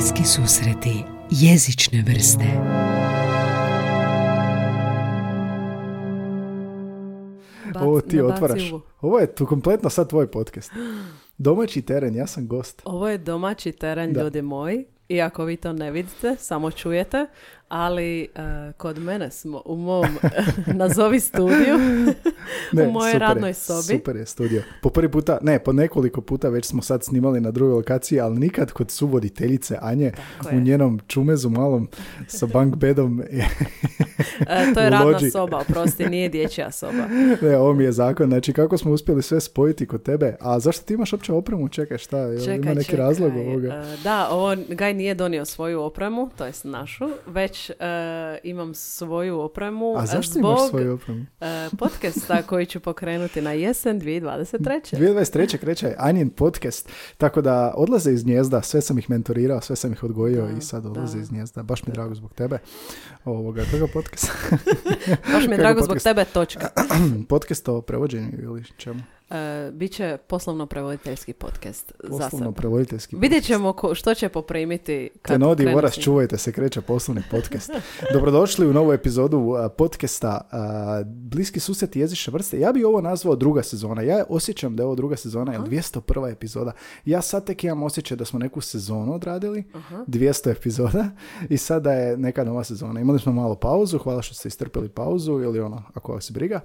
Bliski susreti jezične vrste Bac- Ovo ti otvaraš. Ovo je tu kompletno sad tvoj podcast. Domaći teren, ja sam gost. Ovo je domaći teren, Da. ljudi moji. Iako vi to ne vidite, samo čujete. Ali e, kod mene smo u mom nazovi studiju. u mojoj super je, radnoj sobi. Super je studio. Po prvi puta, ne, po nekoliko puta već smo sad snimali na drugoj lokaciji, ali nikad kod suvoditeljice Anje Tako u je. njenom čumezu malom sa bunk bedom. E, to je radna lođi. soba, oprosti, nije dječja soba. ne, ovo mi je zakon. Znači, kako smo uspjeli sve spojiti kod tebe? A zašto ti imaš uopće opremu? Čekaj, šta? Jel Čekaj, ima neki čekaj. razlog ovoga? E, Da, ovo, Gaj nije donio svoju opremu, to jest našu, već e, imam svoju opremu A zašto zbog imaš svoju opremu? e, podcasta koji ću pokrenuti na jesen 2023. 2023. kreće Anjin podcast, tako da odlaze iz gnjezda, sve sam ih mentorirao, sve sam ih odgojio Da, i sad odlaze da. iz gnjezda. Baš mi je drago zbog tebe. Ovoga, koga podcast? Baš mi je Kako drago zbog tebe, točka. podcast o prevođenju ili čemu? E, Biće poslovno-prevoditeljski podcast za Poslovno sad. prevoditeljski Vidjet ćemo ko- što će poprimiti kad Tenodi krenu Voras, čuvajte se, kreće poslovni podcast. Dobrodošli u novu epizodu a, podcasta a, Bliski susret jezične vrste. Ja bi ovo nazvao druga sezona. Ja osjećam da je ovo druga sezona, jer 201. epizoda. Ja sad tek imam osjećaj da smo neku sezonu odradili, 200 epizoda i sada je neka nova sezona. Imali smo malo pauzu, hvala što ste istrpili pauzu ili ono, ako vas briga.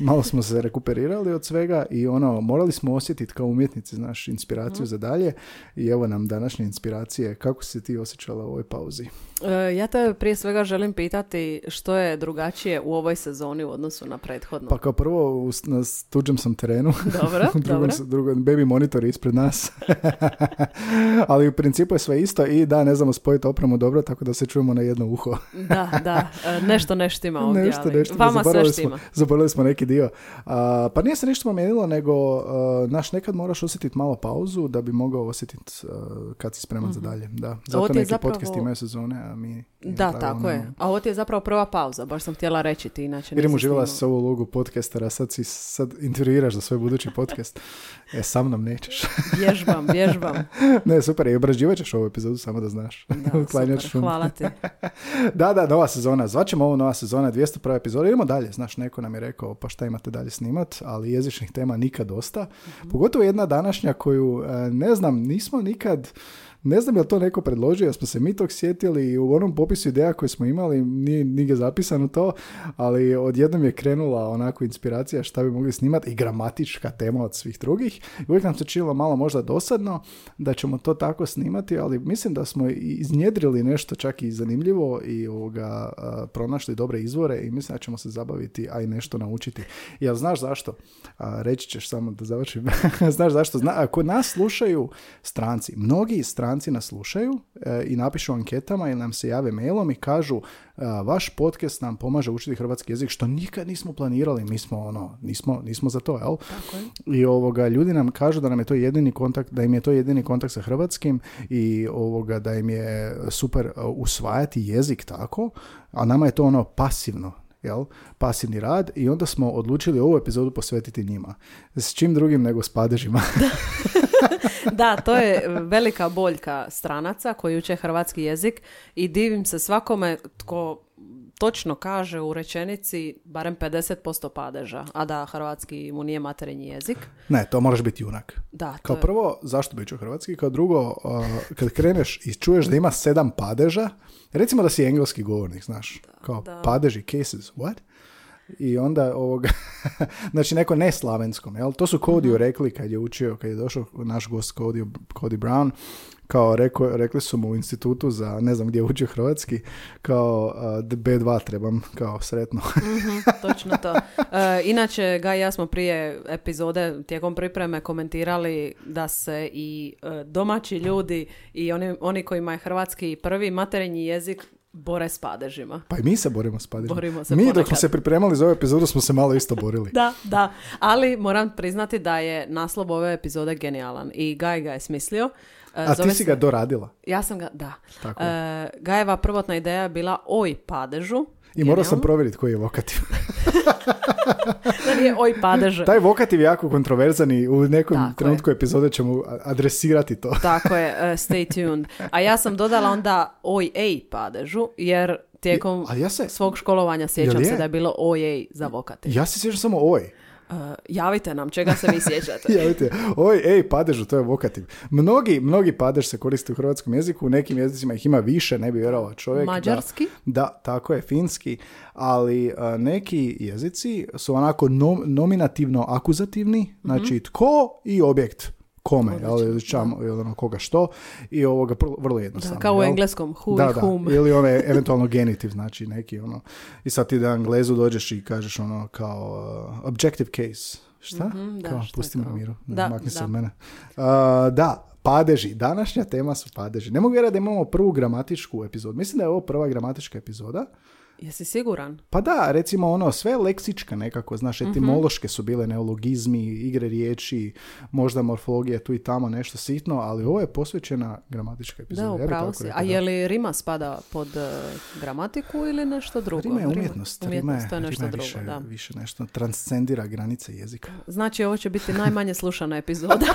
Malo smo se rekuperirali od svega i ono, morali smo osjetiti kao umjetnici, znaš, inspiraciju za dalje i evo nam današnje inspiracije. Kako si se ti osjećala u ovoj pauzi? E, Ja te prije svega želim pitati što je drugačije u ovoj sezoni u odnosu na prethodnu. Pa kao prvo u, na tuđem sam terenu. Dobro, dobro. drugom, baby monitor je ispred nas. Ali u principu je sve isto i da, ne znamo spojiti opremu dobro, tako da se čujemo na jedno uho. Da, da, e, nešto ne štima ovdje, nešto, nešto. vama sve štima. Smo, zaboravili smo neki dio. A, pa nije se ništa promijenilo, nego a, naš nekad moraš osjetiti malo pauzu da bi mogao osjetiti a, kad si spreman za dalje. Da. Zato Mhm. neki zapravo- podcast imaju sezone, a mi... Da, tako je. nemamo. A ovo ti je zapravo prva pauza, baš sam htjela reći ti, inače nisi uživala si ovu ulogu podcastera, sad si sad intervjuiraš za svoj budući podcast. E, sa mnom nećeš. Vježbam, vježbam. ne, super, i obrađivat ćeš ovu epizodu, samo da znaš. Da, super, šum. hvala ti. Da, da, nova sezona. Zvaćemo ovo nova sezona, 201. epizoda. Idemo dalje. Znaš, neko nam je rekao, pa šta imate dalje snimat, ali jezičnih tema nikad dosta. Pogotovo jedna današnja koju, e, ne znam, nismo nikad... Ne znam je li to neko predložio, jer smo se mi tog sjetili i u onom popisu ideja koje smo imali, nije nigdje zapisano to, ali odjednom je krenula onako inspiracija šta bi mogli snimati i gramatička tema od svih drugih. Uvijek nam se činilo malo možda dosadno da ćemo to tako snimati, ali mislim da smo iznjedrili nešto čak i zanimljivo i ovoga, a, pronašli dobre izvore i mislim da ćemo se zabaviti, a i nešto naučiti. Jel znaš zašto? A, reći ćeš samo da završim. znaš zašto? Zna, ako nas slušaju stranci, mnogi stranci nas slušaju e, i napišu anketama ili nam se jave mailom i kažu a, vaš podcast nam pomaže učiti hrvatski jezik, što nikad nismo planirali, mi smo ono, nismo, nismo za to, jel? Tako je. I ovoga, ljudi nam kažu da nam je to jedini kontakt, da im je to jedini kontakt sa hrvatskim i ovoga, da im je super uh, usvajati jezik tako, a nama je to ono pasivno, jel? Pasivni rad i onda smo odlučili ovu epizodu posvetiti njima. S čim drugim nego s padežima. Da, to je velika boljka stranaca koji uče hrvatski jezik i divim se svakome tko točno kaže u rečenici barem 50% padeža, a da hrvatski mu nije materinji jezik. ne, to moraš biti junak. Da, to Kao je- prvo, zašto bi ću hrvatski? Kao drugo, uh, kad kreneš i čuješ da ima sedam padeža, recimo da si engleski govornik, znaš, kao da. padeži, cases, what? I onda ovoga, znači neko ne slavenskom, jel? To su Cody Mhm. rekli kad je učio, kad je došao naš gost Cody, Cody Brown, kao reko, rekli su mu u institutu za, ne znam gdje je učio hrvatski, kao uh, B2 trebam, kao sretno. Mhm, točno to. E, inače, Gaj i ja smo prije epizode tijekom pripreme komentirali da se i e, domaći ljudi i oni, oni kojima je hrvatski prvi materinji jezik bore s padežima. Pa i mi se borimo s padežima. Borimo se mi dok smo ponekad. se pripremali za ovu epizodu smo se malo isto borili. Da, da. Ali moram priznati da je naslov ove epizode genijalan i Gaj ga je smislio. E, A zove ti si ga doradila. Ja sam ga, da. Tako E, Gajeva prvotna ideja je bila oj padežu. I morao sam provjeriti koji je vokativ. Nije oj padeže. Taj vokativ je jako kontroverzan i u nekom Tako je. trenutku epizode ćemo adresirati to. Tako je, uh, stay tuned. A ja sam dodala onda oj ej padežu, jer tijekom A ja se- svog školovanja sjećam je? se da je bilo oj ej za vokativ. Ja se sjećam samo oj. Uh, javite nam čega se vi sjećate. Ja, vidite, oj, ej, padežu, to je vokativ. Mnogi, mnogi padež se koristi u hrvatskom jeziku, u nekim jezicima ih ima više, ne bi vjerovao čovjek. da- Mađarski? Da, tako je, finski, ali a, neki jezici su onako nom- nominativno akuzativni, znači tko i objekt kome, jel, čam, jel, ono, koga što, i ovoga vrlo, jednostavno. Da, kao u engleskom, who da, i da. whom. Ili one eventualno genitiv, znači neki ono. I sad ti da Anglezu dođeš i kažeš ono kao uh, objective case. Šta? Mhm, da, kao, šta pusti me miru. Da, makni se od mene. Uh, da, padeži. Današnja tema su padeži. Ne mogu vjerati da imamo prvu gramatičku epizodu. Mislim da je ovo prva gramatička epizoda. Jesi siguran? Pa da, recimo ono, sve leksička nekako, znaš, Mhm. etimološke su bile neologizmi, igre riječi, možda morfologija tu i tamo nešto sitno, ali ovo je posvećena gramatička epizoda. Da, upravo si. A je li rima spada pod eh, gramatiku ili nešto drugo? Rima je umjetnost. Rima je, Umjetnost, to je nešto rima je drugo, više, da. više nešto, transcendira granice jezika. Znači, ovo će biti najmanje slušana epizoda.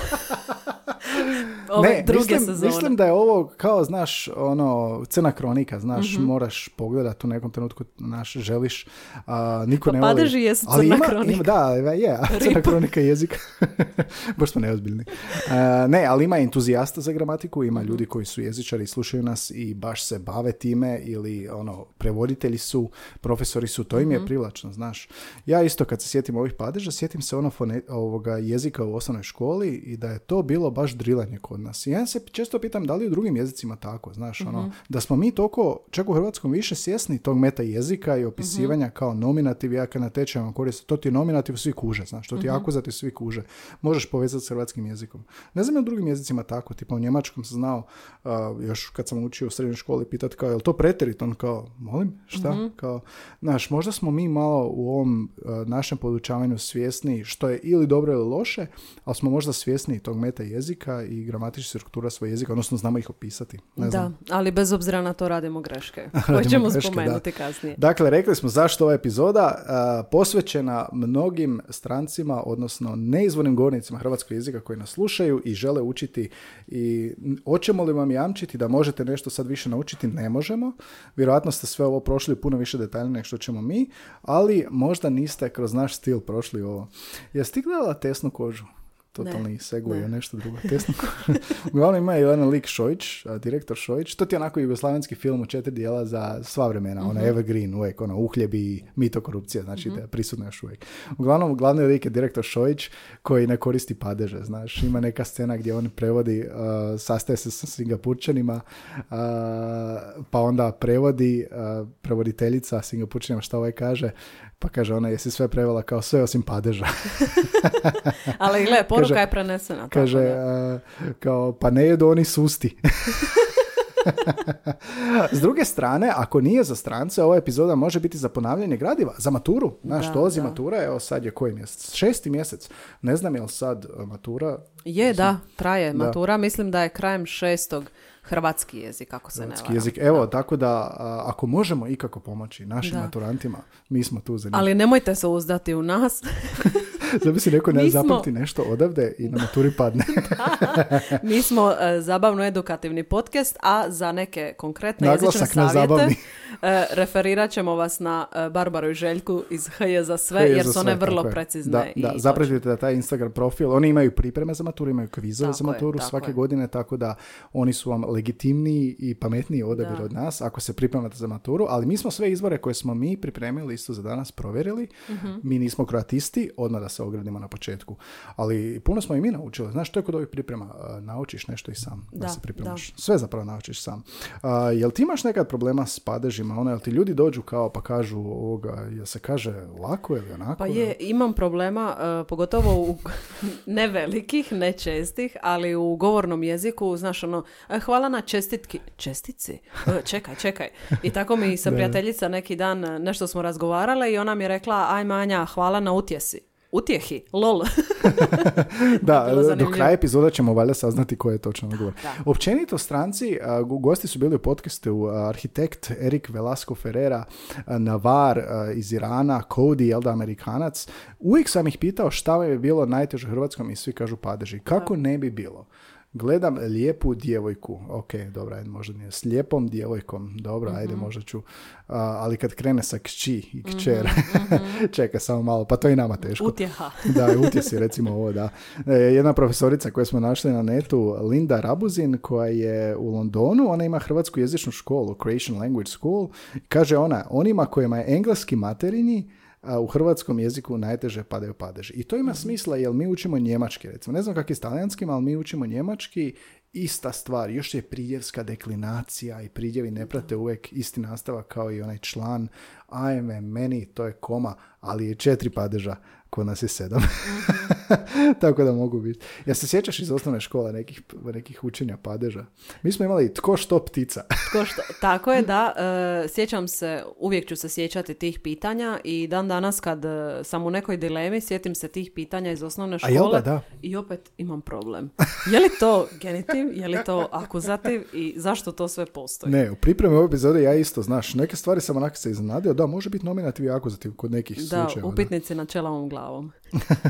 Ove druge mislim, sezone. mislim da je ovo kao, znaš, ono, crna kronika, znaš, Mhm. moraš pogledati u nekom trenutku, znaš, želiš, a, niko Pa ne voli. padeži jesu Ali crna ima, kronika. Ima, da, je, a crna kronika je jezik. Baš smo neozbiljni. A, ne, ali ima entuzijasta za gramatiku, ima Mhm. ljudi koji su jezičari, slušaju nas i baš se bave time ili, ono, prevoditelji su, profesori su, to im Mhm. je privlačno, znaš. Ja isto kad se sjetim ovih padeža, sjetim se ono fone, ovoga jezika u osnovnoj školi i da je to bilo baš drilanje kod nas. I ja se često pitam da li u drugim jezicima tako, znaš, ono, da smo mi toliko, čak u hrvatskom više svjesni tog meta jezika i opisivanja kao nominativ, ja kad na tečajima koristim, to ti je nominativ, svi kuže, znaš, to ti je akuzativ, svi kuže. Možeš povezati s hrvatskim jezikom. Ne znam u drugim jezicima tako, tipa u njemačkom sam znao, a, još kad sam učio u srednjoj školi, pitat kao, je li to preteriton? Kao, molim, šta? Kao, znaš, možda smo mi malo u ovom a, našem podučavanju svjesni što je ili dobro ili loše, ali smo možda svjesni tog meta jezika i gramatičkih struktura svoj jezika, odnosno znamo ih opisati. Ne Da, znam. ali bez obzira na to radimo greške. Koje ćemo greške, spomenuti da. kasnije. Dakle, rekli smo zašto ova epizoda a, posvećena mnogim strancima, odnosno neizvornim govornicima hrvatskog jezika koji nas slušaju i žele učiti i hoćemo li vam jamčiti da možete nešto sad više naučiti? Ne možemo. Vjerojatno ste sve ovo prošli puno više detaljnije nego što ćemo mi, ali možda niste kroz naš stil prošli ovo. Jesi ti gledala tesnu kožu? Totalni segway ne. nešto drugo. Tesnu kožu. Uglavnom ima jedan lik Šojić, direktor Šojić. To ti je onako jugoslavenski film u četiri dijela za sva vremena. Ono evergreen, uvijek ono uhljebi mito korupcija, znači da je prisutno još uvijek. Uglavnom, glavni lik je direktor Šojić koji ne koristi padeže, znaš. Ima neka scena gdje on prevodi, uh, sastaje se sa Singapurčanima, uh, pa onda prevodi uh, prevoditeljica Singapurčanima šta ovaj kaže, pa kaže ona, jesi sve prevela kao sve osim padeža. Ali gle, poruka Kaže- je prenesena. tako Kaže, a, kao, pa ne jedu oni susti. S druge strane, ako nije za strance, ova epizoda može biti za ponavljanje gradiva, za maturu. Znaš, Da, dolazi matura, evo sad je koji mjesec? Šesti mjesec. Ne znam je li sad a, matura Je, da, traje Da. matura. Mislim da je krajem šestog hrvatski jezik, ako se ne hrvatski varam. jezik. Evo, tako da a, ako možemo ikako pomoći našim Da. maturantima, mi smo tu za njih. Ali nemojte se uzdati u nas. Da bi si rekao ne smo- zapamti nešto odavde i na maturi padne. Mi smo e, zabavno edukativni podcast, a za neke konkretne Naglasak jezične savjete e, referirat ćemo vas na e, Barbaru i Željku iz HJ za sve, Je jer za su one sve, vrlo je. precizne. Da, i da, zapratite da taj Instagram profil, oni imaju pripreme za maturu, imaju kvizove za je, maturu tako svake je. godine, tako da oni su vam legitimniji i pametniji odabir Da. od nas ako se pripremate za maturu, ali mi smo sve izbore koje smo mi pripremili isto za danas provjerili. Mhm. Mi nismo kroatisti, odmah da se ogradimo na početku. Ali puno smo i mi naučili. Znaš, to je kod ovih priprema. a, Naučiš nešto i sam da, Da, se pripremaš. Sve zapravo naučiš sam. A, jel ti imaš nekad problema s padežima? Ono, jel ti ljudi dođu kao pa kažu ovoga, jel se kaže lako ili onako? Pa je, imam problema, e, pogotovo u ne velikih, ne čestih, ali u govornom jeziku, znaš ono, e, hvala na čestitki. Čestici? E, čekaj, čekaj. I tako mi sa prijateljica neki dan e, nešto smo razgovarale i ona mi je rekla, aj Manja, hvala na utjesi. Utjehi, lol. da, do kraja epizoda ćemo valjda saznati ko je točno odgovor. Općenito stranci, gosti su bili u podcastu arhitekt Erik Velasco Ferrera, Navar iz Irana, Cody, jel da, Amerikanac. Uvijek sam ih pitao šta je bilo najteže u Hrvatskom i svi kažu padeži. Kako ne bi bilo? Gledam lijepu djevojku. Ok, dobro, ajde, možda nije. S lijepom djevojkom. Dobro, ajde, Mhm. možda ću. A, ali kad krene sa kći i kćer, Mhm, čekaj samo malo, pa to je i nama teško. Utjeha. Da, utjesi recimo ovo, da. E, Jedna profesorica koju smo našli na netu, Linda Rabuzin, koja je u Londonu, ona ima hrvatsku jezičnu školu, Croatian Language School. Kaže ona, onima kojima je engleski materinji, a u hrvatskom jeziku najteže padaju padeži. I to ima smisla jer mi učimo njemački, recimo. Ne znam kako je s talijanskim, ali mi učimo njemački ista stvar. Još je pridjevska deklinacija i pridjevi ne prate uvijek isti nastavak kao i onaj član. Ajme, meni to je koma, ali je četiri padeža, kod nas je sedam. Tako da mogu biti. Ja se sjećaš iz osnovne škole nekih, nekih učenja padeža? Mi smo imali tko što ptica. Tko što, tako je, da. e, sjećam se, uvijek ću se sjećati tih pitanja i dan danas kad e, sam u nekoj dilemi, sjetim se tih pitanja iz osnovne A škole jel da, da? i opet imam problem. Je li to genitiv, je li to akuzativ i zašto to sve postoji? Ne, u pripremi ove epizode ja isto, znaš, neke stvari sam onako se iznenadio, da, može biti nominativ i akuzativ kod nekih Da, slučajeva. da. upitnici na čelavom glavom.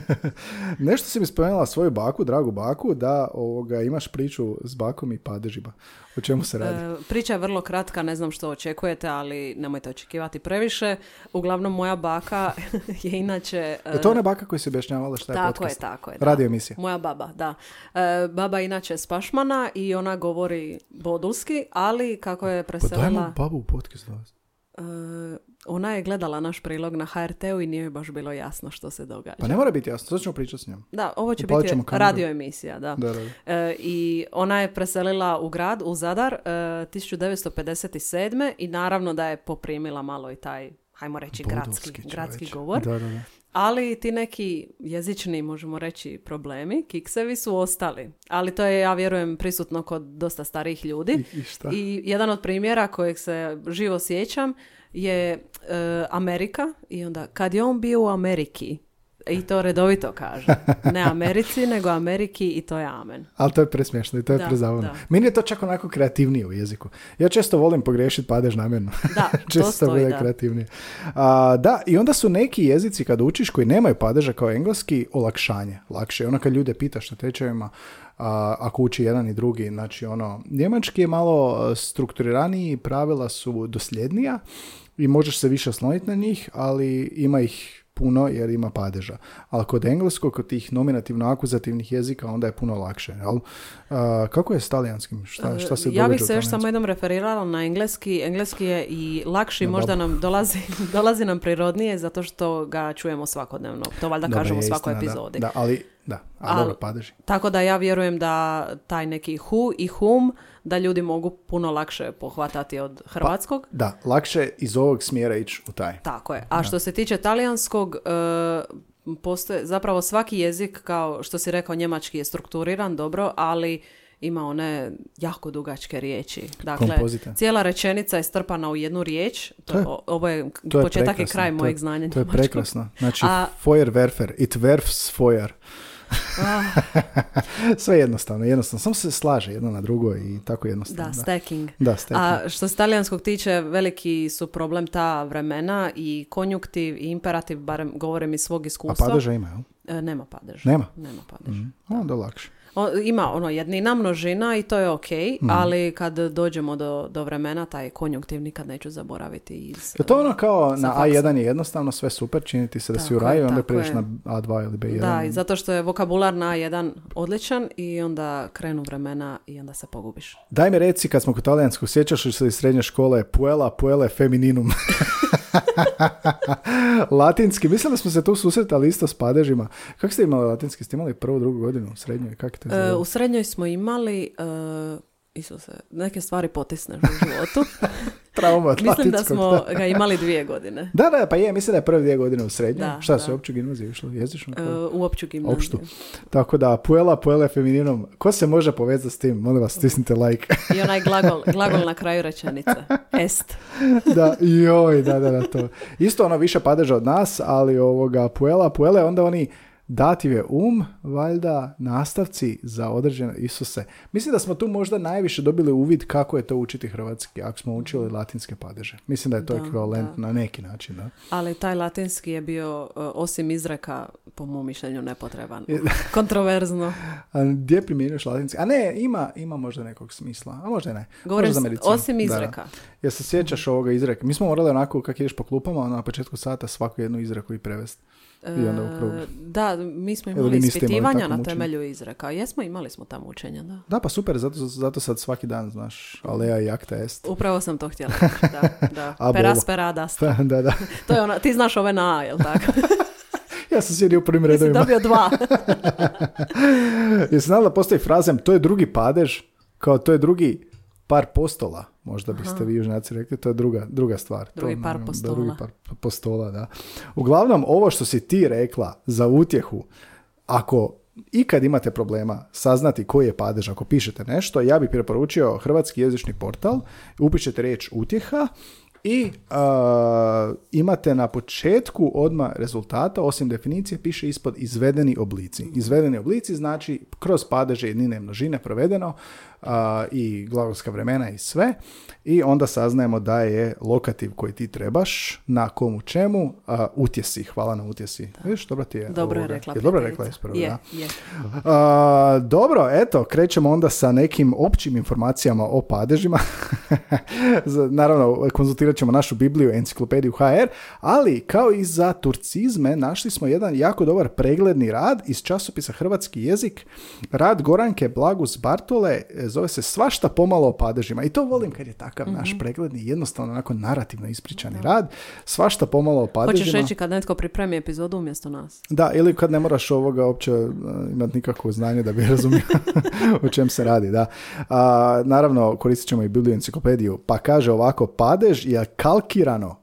Nešto si mi spomenula svoju baku, dragu baku, da ovoga, imaš priču s bakom i padežima. O čemu se radi? E, priča je vrlo kratka, ne znam što očekujete, ali nemojte očekivati previše. Uglavnom, moja baka je inače... e, to ona baka koja se objašnjavala šta je Tako podcast? je, tako je. da. Radio emisija. Moja baba, da. E, baba je inače s Pašmana i ona govori bodulski, ali kako je Pa dajmo preselila... babu u podcast e, ona je gledala naš prilog na HRT-u i nije joj baš bilo jasno što se događa. Pa ne mora biti jasno, sad ćemo pričati s njom. Da, ovo će Upalit biti radio emisija, da. Da, da, da. E, I ona je preselila u grad, u Zadar, e, 1957. i naravno da je poprimila malo i taj, hajmo reći, gradski, gradski govor. Da, da, da. Ali ti neki jezični, možemo reći, problemi, kiksevi su ostali. Ali to je, ja vjerujem, prisutno kod dosta starijih ljudi. I, i šta? I jedan od primjera kojeg se živo sjećam je e, Amerika i onda kad je on bio u Ameriki i to redovito kaže. Ne Americi, nego Ameriki i to je amen. Ali to je presmiješno i to je Da, prezavno. da. Meni je to čak onako kreativnije u jeziku. Ja često volim pogriješiti padež namjerno. Da, to često stoji, bude da. kreativnije. A, da, i onda su neki jezici kad učiš koji nemaju padeža kao engleski, olakšanje. Lakše. Ono kad ljude pitaš na tečajevima, a, ako uči jedan i drugi, znači ono, njemački je malo e, strukturiraniji, pravila su dosljednija i možeš se više osloniti na njih, ali ima ih puno jer ima padeža. Ali kod engleskog, kod tih nominativno-akuzativnih jezika, onda je puno lakše. Jel? A, kako je s talijanskim? Šta, šta se ja bih se još samo jednom referirala na engleski. Engleski je i lakši, Na možda nam dolazi, dolazi nam prirodnije zato što ga čujemo svakodnevno. To valjda Dobro, kažemo u svakoj istina, da. epizodi. Da, ali, da, a Ali- dobro, padeži. Tako da ja vjerujem da taj neki hu i hum da ljudi mogu puno lakše pohvatati od hrvatskog. Da, lakše iz ovog smjera ići u taj. Tako je. A što se tiče talijanskog, e, postoje, zapravo svaki jezik, kao što si rekao, njemački je strukturiran dobro, ali ima one jako dugačke riječi. Dakle, Kompozite. cijela rečenica je strpana u jednu riječ. To, To je- ovo je, To je početak i prekrasno, kraj to je- mojeg znanja To je njemačkog. prekrasno. Znači, A- Feuerwerfer, it werfs Feuer. Sve jednostavno, jednostavno. Samo se slaže jedno na drugo i tako jednostavno. da, stacking. Da, stacking. A što se talijanskog tiče, veliki su problem ta vremena i konjuktiv i imperativ, barem govorim iz svog A iskustva. padeža ima, jel? E, nema padeža. Nema? Nema padeža. Mhm. Onda lakše. O, ima ono jednina množina i to je ok, Mhm. ali kad dođemo do, do vremena, taj konjunktiv nikad neću zaboraviti iz... Je to ono kao sa na faksa. A1 je jednostavno sve super, čini ti se da si u raju, onda priješ je. na A2 ili B1. Da, i zato što je vokabular na jedan odličan i onda krenu vremena i onda se pogubiš. Daj mi reci, kad smo kod talijanskog, sjećaš li se iz srednje škole puela, puele, femininum? latinski, mislim da smo se tu susretali isto s padežima. Kako ste imali latinski? Ste imali prvu, drugu godinu u srednjoj? Kako te E, u srednjoj smo imali, e, Isuse, neke stvari potisneš u životu. Trauma Mislim da smo ga imali dvije godine. Da, da, pa je, mislim da je prve dvije godine u srednjoj. Šta da. se opću gimnaziju išlo? Jezično? E, u opću gimnaziju. Opštu. Tako da, puela, puela femininom. Ko se može povezati s tim? Molim vas, stisnite like. I onaj glagol, glagol na kraju rečenice. Est. da, joj, da, da, da, to. Isto ono više padeža od nas, ali ovoga puela, puele, onda oni dativ je um, valjda nastavci za određene Isuse. Mislim da smo tu možda najviše dobili uvid kako je to učiti hrvatski, ako smo učili latinske padeže. Mislim da je to Da, ekvivalent na neki način, da. Ali taj latinski je bio, e, osim izreka, po mom mišljenju, nepotreban. Kontroverzno. A gdje primjenjuješ latinski? A ne, ima, ima možda nekog smisla. A možda ne. Govorim, Možda osim izreka. Jel se sjećaš ovoga izreka? Mi smo morali onako, kak ideš po klupama, ono, na početku sata svaku jednu izreku i prevesti. E, Da, mi smo imali imali ispitivanja tako na temelju izreka. Jesmo, imali smo tamo učenja, da. Da, pa super, zato, zato sad svaki dan, znaš, alea i acta est. Upravo sam to htjela reći, da. da. A Per bolo. aspera est. Da, da, da. To je ono, ti znaš ove na A, jel tako? Ja sam sjedio u prvim redovima. dobio dva. Jesi znala da postoji frazem, to je drugi padež, kao to je drugi par postola, možda biste vi južnjaci rekli, to je druga, druga stvar. Drugi to, par da, postola. drugi par postola, da. Uglavnom, ovo što si ti rekla za utjehu, ako ikad imate problema saznati koji je padež ako pišete nešto, ja bih preporučio hrvatski jezični portal, upišete riječ utjeha i a, imate na početku odmah rezultata, osim definicije, piše ispod izvedeni oblici. Izvedeni oblici znači kroz padeže jednine i množine provedeno a, i glagolska vremena i sve i onda saznajemo da je lokativ koji ti trebaš na komu čemu a, utjesi. Hvala na utjesi. Vidiš, dobro ti je. Dobro je ovoga. rekla. Je dobro prijateljica. rekla ispravo, je, da. je. A, dobro, eto, krećemo onda sa nekim općim informacijama o padežima. Naravno, konzultirat ćemo našu Bibliju, enciklopediju HR, ali kao i za turcizme našli smo jedan jako dobar pregledni rad iz časopisa Hrvatski jezik. Rad Goranke Blagus Bartole zove se Svašta pomalo o padežima. I to volim kad je takav Mhm. naš pregledni, jednostavno onako narativno ispričani rad. Svašta pomalo o padežima. Hoćeš reći kad netko pripremi epizodu umjesto nas? Da, ili kad ne moraš ovoga uopće uh, imati nikakvo znanje da bi razumio o čem se radi, da. A, naravno, koristit ćemo i Bibliju enciklopediju, pa kaže ovako, padež je kalkirano.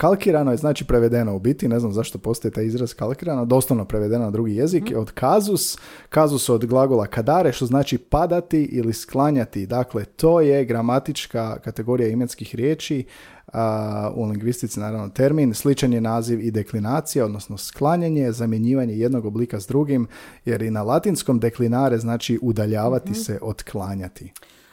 Kalkirano je znači prevedeno u biti, ne znam zašto postoji taj izraz kalkirano, doslovno prevedeno na drugi jezik, od kazus, kazus od glagola kadare, što znači padati ili sklanjati. Dakle, to je gramatička kategorija imenskih riječi, a, u lingvistici naravno termin, sličan je naziv i deklinacija, odnosno sklanjanje, zamjenjivanje jednog oblika s drugim, jer i na latinskom deklinare znači udaljavati se, otklanjati.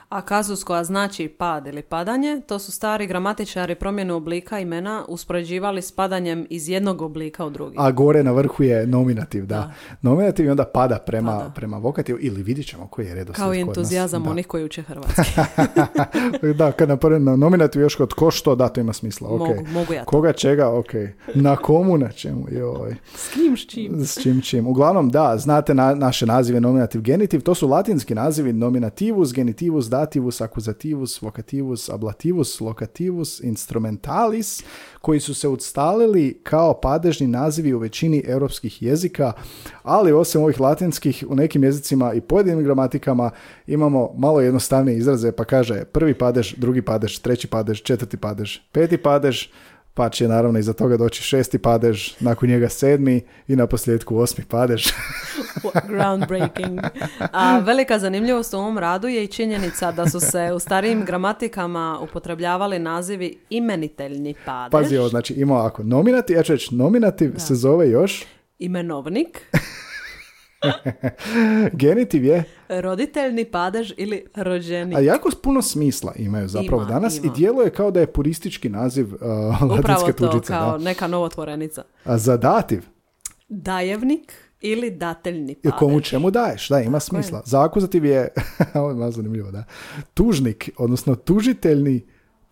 A kazus koja znači pad ili padanje, to su stari gramatičari promjenu oblika imena uspoređivali s padanjem iz jednog oblika u drugi. A gore na vrhu je nominativ, da. Nominativ i onda pada prema, Pada. prema vokativu, ili vidjet ćemo koji je redoslijed Kao i kod nas. entuzijazam Da. onih koji uče hrvatski. da, kad napravim na nominativ još kod ko što, da, to ima smisla. ok. Mogu, mogu ja to. Koga čega, ok. Na komu, na čemu, joj. S kim, s čim? S čim čim. Uglavnom, da, znate na, naše nazive nominativ, genitiv, to su latinski nazivi nominativus, genitivus, dativus, akuzativus, vokativus, ablativus, lokativus, instrumentalis, koji su se ustalili kao padežni nazivi u većini europskih jezika, ali osim ovih latinskih, u nekim jezicima i pojedinim gramatikama imamo malo jednostavnije izraze, pa kaže prvi padež, drugi padež, treći padež, četvrti padež, peti padež, pa će naravno iza toga doći šesti padež, nakon njega sedmi i na posljedku osmi padež. Groundbreaking. A velika zanimljivost u ovom radu je i činjenica da su se u starijim gramatikama upotrebljavali nazivi imeniteljni padež, Pazi ovo, znači ima ovako, nominativ, ja ću reći, nominativ se zove još, imenovnik, genitiv je, roditeljni padež ili rođenik. a jako puno smisla imaju zapravo Ima, danas ima. i djeluje kao da je puristički naziv uh, Upravo latinske to, tuđice. kao Da. neka novotvorenica. A za dativ, Dajevnik ili dateljni je padež. komu čemu daješ, da, ima smisla. Za akuzativ je, ovo je malo zanimljivo, da, tužnik, odnosno tužiteljni,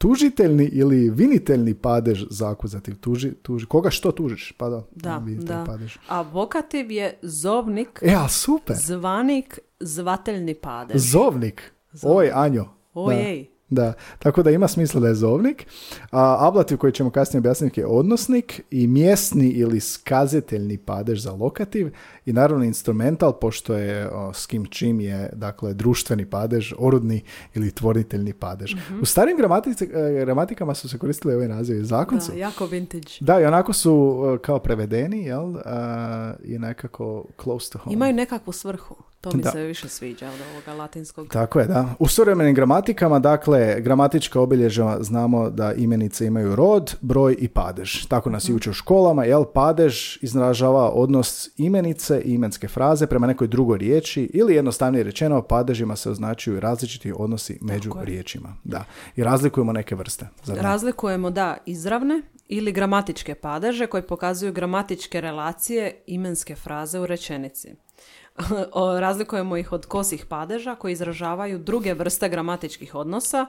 tužiteljni ili viniteljni padež za akuzativ. Tuži, tuži, koga što tužiš? Pa da, Da, da. padež. A vokativ je zovnik, E, a super. zvanik, zvateljni padež. Zovnik. Oj, Anjo. Ojej. Da, tako da ima smisla da je zovnik. A ablativ koji ćemo kasnije objasniti je odnosnik i mjesni ili skazateljni padež za lokativ i naravno instrumental pošto je o, s kim čim je dakle društveni padež, orodni ili tvorniteljni padež. Mhm. U starim e, gramatikama su se koristili ove nazive zakoncu. Da, jako vintage. Da, i onako su e, kao prevedeni, jel? A, I nekako close to home. Imaju nekakvu svrhu. To mi Da. se više sviđa od ovoga latinskog. Tako je, da. U suvremenim gramatikama, dakle, gramatička obilježja znamo da imenice imaju rod, broj i padež. Tako nas i uče u školama, jel? Padež izražava odnos imenice i imenske fraze prema nekoj drugoj riječi ili jednostavnije rečeno, padežima se označuju različiti odnosi među je. riječima. Da. I razlikujemo neke vrste. Razlikujemo da izravne ili gramatičke padeže koji pokazuju gramatičke relacije imenske fraze u rečenici. Razlikujemo ih od kosih padeža koji izražavaju druge vrste gramatičkih odnosa,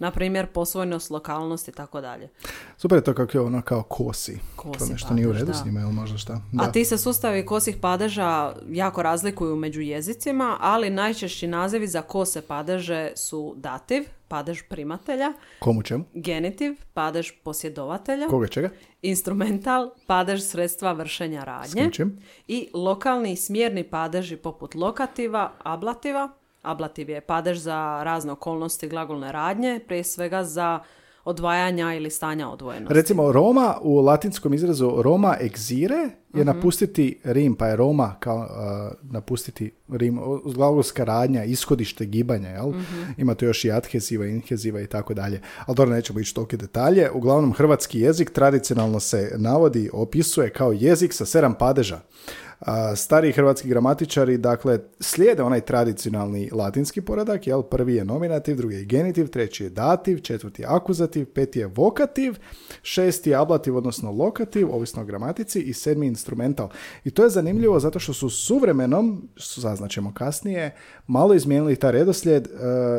na primjer posvojnost, lokalnost i tako dalje. Super je to kako je ono kao kosi. Kosi to nešto nije u padež, redu da. s njima, ili možda šta? Da. A ti se sustavi kosih padeža jako razlikuju među jezicima, ali najčešći nazivi za kose padeže su dativ, padež primatelja, Komu čemu? genitiv, padež posjedovatelja, Koga čega? instrumental, padež sredstva vršenja S radnje čim? i lokalni smjerni padeži poput lokativa, ablativa. Ablativ je padež za razne okolnosti glagolne radnje, prije svega za odvajanja ili stanja odvojenosti. Recimo, Roma u latinskom izrazu Roma exire je Mhm. napustiti Rim, pa je Roma kao uh, napustiti Rim, glagolska radnja, ishodište gibanja, jel? Mhm. Ima tu još i adheziva, inheziva i tako dalje. Ali dobro, nećemo ići tolike detalje. Uglavnom, hrvatski jezik tradicionalno se navodi, opisuje kao jezik sa sedam padeža. A, stariji hrvatski gramatičari, dakle, slijede onaj tradicionalni latinski poredak, jel? Prvi je nominativ, drugi je genitiv, treći je dativ, četvrti je akuzativ, peti je vokativ, šesti je ablativ, odnosno lokativ, ovisno o gramatici, i sedmi instrumental. I to je zanimljivo zato što su suvremenom, saznaćemo kasnije, malo izmijenili taj redoslijed e,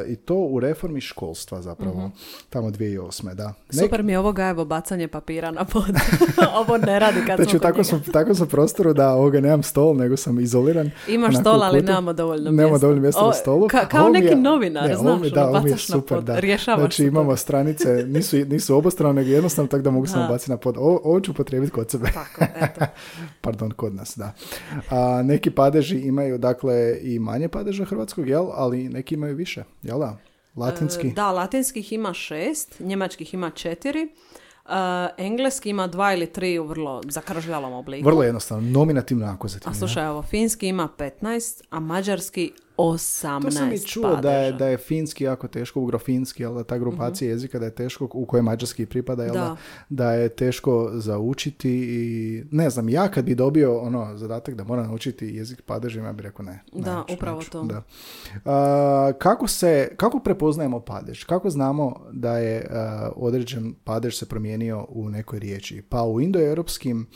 i to u reformi školstva zapravo, tamo 2008. Da. Nek- Super mi je ovoga, evo, bacanje papira na pod. Ovo ne radi kad Znači, smo njega. sam, takvom sam prostoru da ovoga nemam stol, nego sam izoliran. Imaš stol, ali nemamo dovoljno Nemamo mjesta. dovoljno mjesta O, na stolu. ka- kao ovo neki je- novinar, ne, ovo znaš, mi- da, ono, ovo bacaš na super, pod, da. rješavaš Znači imamo stranice, nisu, nisu obostrano, nego jednostavno tako da mogu samo baciti na pod. Ovo, ovo ću potrebiti kod sebe. Tako, eto. Pardon, kod nas, da. A, neki padeži imaju, dakle, i manje padeža hrvatskog, jel? Ali neki imaju više, jel da? Latinski. E, Da, latinskih ima šest, njemačkih ima četiri, e, engleski ima dva ili tri u vrlo zakržljalom obliku. Vrlo jednostavno, nominativno akuzativno. A slušaj, ovo, finski ima 15, a mađarski 18 To sam i čuo da je, da je finski jako teško, ugrofinski, jel da ta grupacija jezika da je teško, u kojoj mađarski pripada, jel da, Da. da je teško zaučiti i ne znam, ja kad bi dobio ono zadatak da moram naučiti jezik padežima, ja bih rekao ne. Da, neću, upravo neću, to. Da. A, kako se, kako prepoznajemo padež? Kako znamo da je a, određen padež se promijenio u nekoj riječi? Pa u indoeuropskim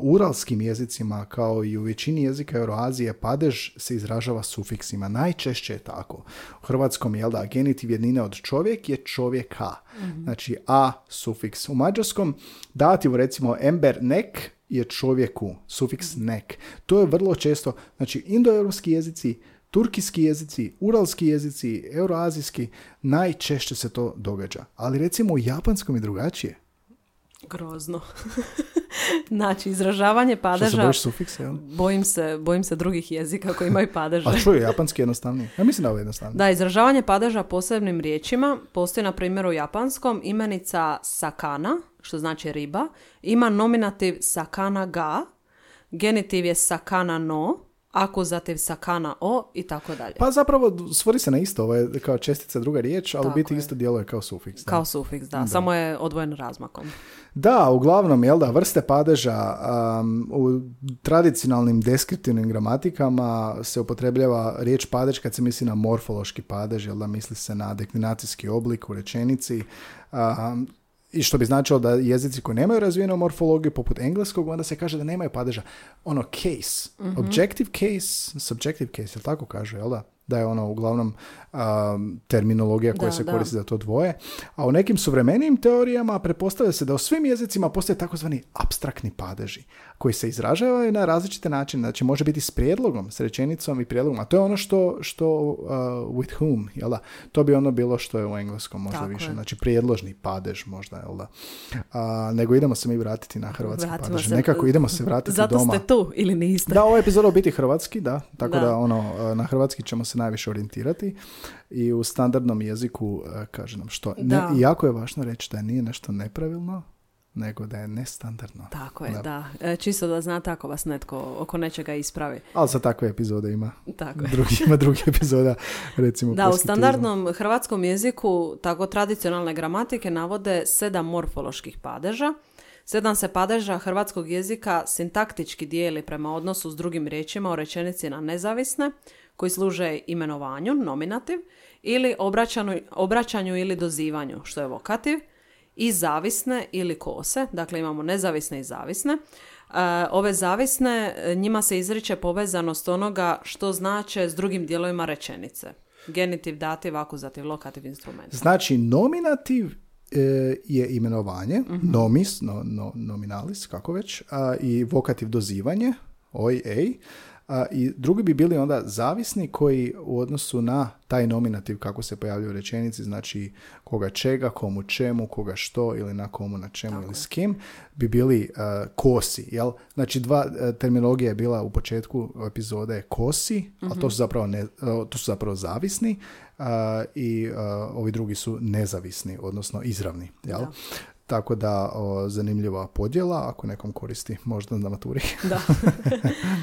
uralskim jezicima kao i u većini jezika Euroazije padež se izražava sufiksima. Najčešće je tako. U hrvatskom je da genitiv jednine od čovjek je čovjeka. Znači a sufiks. U mađarskom dativ recimo ember nek je čovjeku, sufiks nek. To je vrlo često, znači indoeuropski jezici, turkijski jezici, uralski jezici, euroazijski, najčešće se to događa. Ali recimo u japanskom je drugačije. Grozno. znači, izražavanje Što se padeža... bojiš sufiksa, jel? Bojim se, bojim se drugih jezika koji imaju padeže. A čuj, japanski je jednostavniji. Ja mislim da je ovo jednostavnije. Da, izražavanje padeža posebnim riječima postoji na primjer u japanskom imenica sakana, što znači riba, ima nominativ sakana ga, genitiv je sakana no, akuzativ sakana o i tako dalje. Pa zapravo svodi se na isto, ovo je kao čestica druga riječ, ali Tako biti je. isto djeluje kao sufiks. da. Kao sufiks, da, samo je odvojen razmakom. Da, uglavnom, jel da, vrste padeža um, u tradicionalnim deskriptivnim gramatikama se upotrebljava riječ padež kad se misli na morfološki padež, jel da, misli se na deklinacijski oblik u rečenici. Um, i što bi značilo da jezici koji nemaju razvijenu morfologiju, poput engleskog, onda se kaže da nemaju padeža. Ono, case. Objective case, subjective case, jel tako kaže, jel da? da je ono uglavnom um, terminologija koja Da, se da. koristi za to dvoje. A u nekim suvremenijim teorijama pretpostavlja se da u svim jezicima postoje takozvani abstraktni padeži koji se izražavaju na različite načine. Znači može biti s prijedlogom, s rečenicom i prijedlogom. A to je ono što, što uh, with whom, jel da? To bi ono bilo što je u engleskom možda Tako više. je. Znači prijedložni padež možda, jel da? A, nego idemo se mi vratiti na hrvatski Vratimo padež. se. Nekako idemo se vratiti Zato doma. ste tu ili niste. Da, ova epizoda u biti hrvatski, da. Tako da. Da. ono, na hrvatski ćemo se najviše orijentirati i u standardnom jeziku e, kaže nam što. Ne, jako je važno reći da nije nešto nepravilno, nego da je nestandardno. Tako je, Da. da. E, čisto da znate ako vas netko oko nečega ispravi. Ali za takve epizode ima. Tako je. Drugi, ima drugih epizoda, recimo. Da, u standardnom hrvatskom jeziku tako tradicionalne gramatike navode sedam morfoloških padeža. Sedam se padeža hrvatskog jezika sintaktički dijeli prema odnosu s drugim riječima u rečenici na nezavisne, koji služe imenovanju, nominativ, ili obraćanju, obraćanju ili dozivanju, što je vokativ, i zavisne ili kose, dakle imamo nezavisne i zavisne. E, ove zavisne, e, njima se izriče povezanost onoga što znače s drugim dijelovima rečenice. Genitiv, dativ, akuzativ, lokativ, instrument. Znači, nominativ e, je imenovanje, Mhm. nomis, no, no- nominalis, kako već, a, i vokativ dozivanje, oj, ej, a, i drugi bi bili onda zavisni koji u odnosu na taj nominativ kako se pojavljuje u rečenici, znači koga čega, komu čemu, koga što ili na komu na čemu ili s kim, bi bili a, kosi, jel? Znači dva a, terminologija je bila u početku epizode kosi, ali to su zapravo, ne, a, to su zapravo zavisni a, i a, ovi drugi su nezavisni, odnosno izravni, jel? Tako da o, zanimljiva podjela, ako nekom koristi možda na maturi. Da.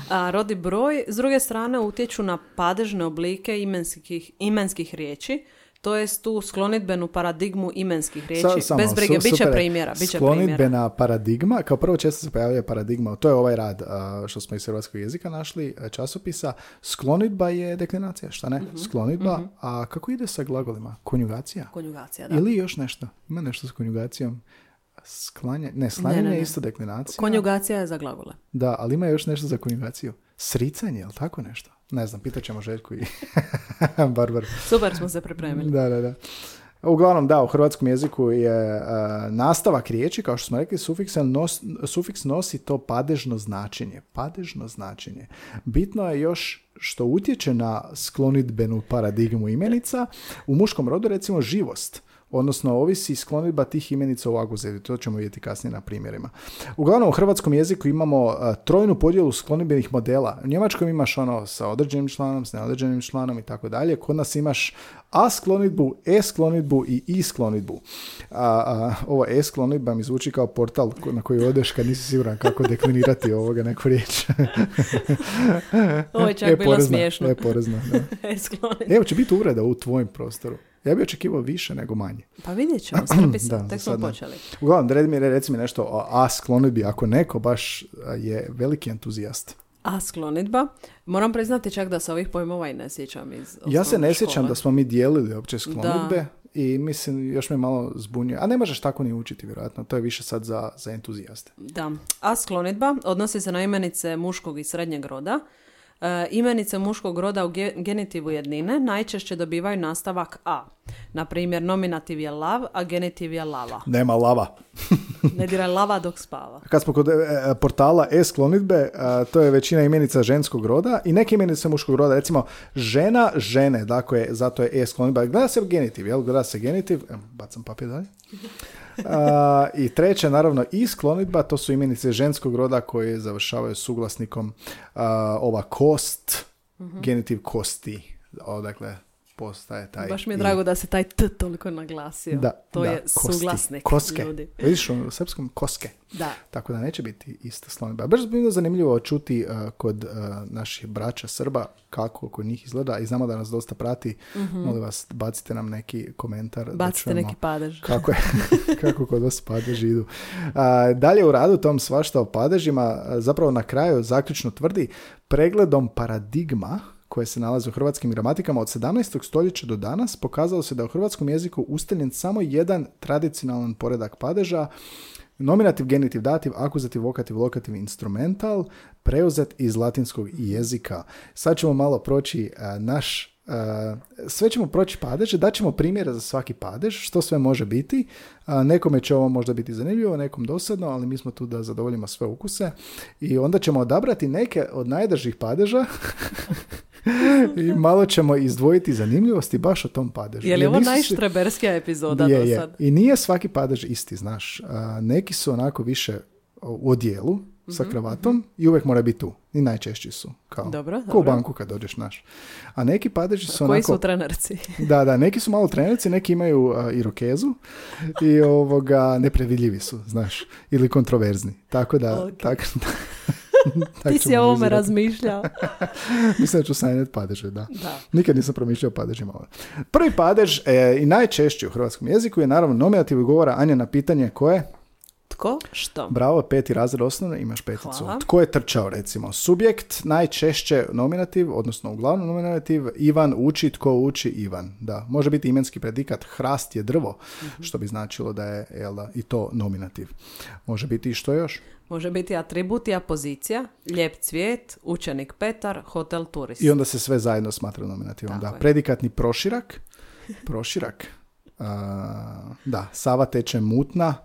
A rod i broj, s druge strane, utječu na padežne oblike imenskih, imenskih riječi, to jest tu sklonitbenu paradigmu imenskih riječi. Sa- samo, Bez brige, su- bit će super je. primjera, bit će primjera. Paradigma, kao prvo često se pojavljuje paradigma, to je ovaj rad što smo iz hrvatskog jezika našli, a, časopisa. Sklonidba je deklinacija, šta ne? Mhm, Sklonidba, a kako ide sa glagolima? Konjugacija? Konjugacija, da. Ili još nešto? Ima nešto s konjugacijom? Sklanje, ne, slanjanje ne, je ne. isto deklinacija. Konjugacija je za glagole. Da, ali ima još nešto za konjugaciju. Sricanje, jel tako nešto? Ne znam, pitat ćemo Željku i Barbaru. Super smo se pripremili. Da, da, da. Uglavnom, da, u hrvatskom jeziku je e, nastavak riječi, kao što smo rekli, sufiks, nos, sufiks nosi to padežno značenje. Padežno značenje. Bitno je još što utječe na sklonidbenu paradigmu imenica. U muškom rodu, recimo, živost odnosno ovisi sklonidba tih imenica u aguzetu. To ćemo vidjeti kasnije na primjerima. Uglavnom, u hrvatskom jeziku imamo a, trojnu podjelu sklonidbenih modela. U njemačkom imaš ono sa određenim članom, s neodređenim članom i tako dalje. Kod nas imaš a sklonidbu, e sklonidbu i i sklonidbu. A, a, ovo e sklonidba mi zvuči kao portal na koji odeš kad nisi siguran kako deklinirati ovoga neku riječ. Ovo je čak bilo E-porezna, smiješno. E-porezna, da. E, skloni. Evo će biti uvreda u tvojem prostoru. Ja bih očekivao više nego manje. Pa vidjet ćemo, Da, tek smo počeli. Uglavnom, redi mi, reci mi nešto o A sklonidbi, ako neko baš je veliki entuzijast. A sklonitba, moram priznati čak da se ovih pojmova i ne sjećam iz Ja se ne sjećam da smo mi dijelili opće sklonidbe i mislim, još me malo zbunjuje. A ne možeš tako ni učiti, vjerojatno. To je više sad za, za entuzijaste. Da. A sklonitba odnosi se na imenice muškog i srednjeg roda. E, imenice muškog roda u ge- genitivu jednine najčešće dobivaju nastavak a. Na primjer, nominativ je lav, a genitiv je lava. Nema lava. Ne diraj lava dok spava. Kad smo kod e, e, portala e-sklonidbe, a, to je većina imenica ženskog roda i neke imenice muškog roda. Recimo, žena, žene, dakle, zato je e-sklonidba. Gleda se genitiv, jel? Gleda se genitiv. Bacam papir dalje. A, I treće, naravno, i sklonidba, to su imenice ženskog roda koje završavaju suglasnikom a, ova kost, genitiv kosti. O, dakle, postaje taj... Baš mi je i. drago da se taj t toliko naglasio. Da, to da, je kosti. suglasnik Koske. ljudi. Vidiš, u srpskom koske. Da. Tako da neće biti ista slonidba. Baš bi bilo zanimljivo čuti uh, kod uh, naših braća Srba kako kod njih izgleda i znamo da nas dosta prati. Molim vas, bacite nam neki komentar. da. Bacite čujemo neki padež. Kako, je, kako kod vas padeži idu. A, dalje u radu tom svašta o padežima zapravo na kraju zaključno tvrdi pregledom paradigma koje se nalaze u hrvatskim gramatikama od 17. stoljeća do danas pokazalo se da u hrvatskom jeziku ustaljen samo jedan tradicionalan poredak padeža Nominativ, genitiv, dativ, akuzativ, vokativ, lokativ, instrumental, preuzet iz latinskog jezika. Sad ćemo malo proći a, naš sve ćemo proći padeže, daćemo primjere za svaki padež, što sve može biti. nekome će ovo možda biti zanimljivo, nekom dosadno, ali mi smo tu da zadovoljimo sve ukuse. I onda ćemo odabrati neke od najdržih padeža I malo ćemo izdvojiti zanimljivosti baš o tom padežu. Je li ovo najštreberskija epizoda je, do sad? I nije svaki padež isti, znaš. neki su onako više u odijelu, sa mhm, kravatom mhm. i uvijek mora biti tu. I najčešći su. Kao, dobro, ko u banku kad dođeš naš. A neki padeži su Koji onako... su trenerci? da, da, neki su malo trenerci, neki imaju uh, irokezu i ovoga neprevidljivi su, znaš. Ili kontroverzni. Tako da... Okay. Tak, Ti si o ovome razmišljao. Mislim da ću sanjati padeže, da. da. Nikad nisam promišljao padežima. Prvi padež e, i najčešći u hrvatskom jeziku je naravno nominativ govora Anja na pitanje koje tko? Što? Bravo, peti razred osnovne, imaš peticu. Hvala. Tko je trčao, recimo? Subjekt, najčešće nominativ, odnosno uglavnom nominativ, Ivan uči, tko uči Ivan. Da, može biti imenski predikat, hrast je drvo, mhm. što bi značilo da je jel i to nominativ. Može biti i što još? Može biti atributija, pozicija, lijep cvijet, učenik Petar, hotel turist. I onda se sve zajedno smatra nominativom. da, predikatni proširak, proširak, da, Sava teče mutna,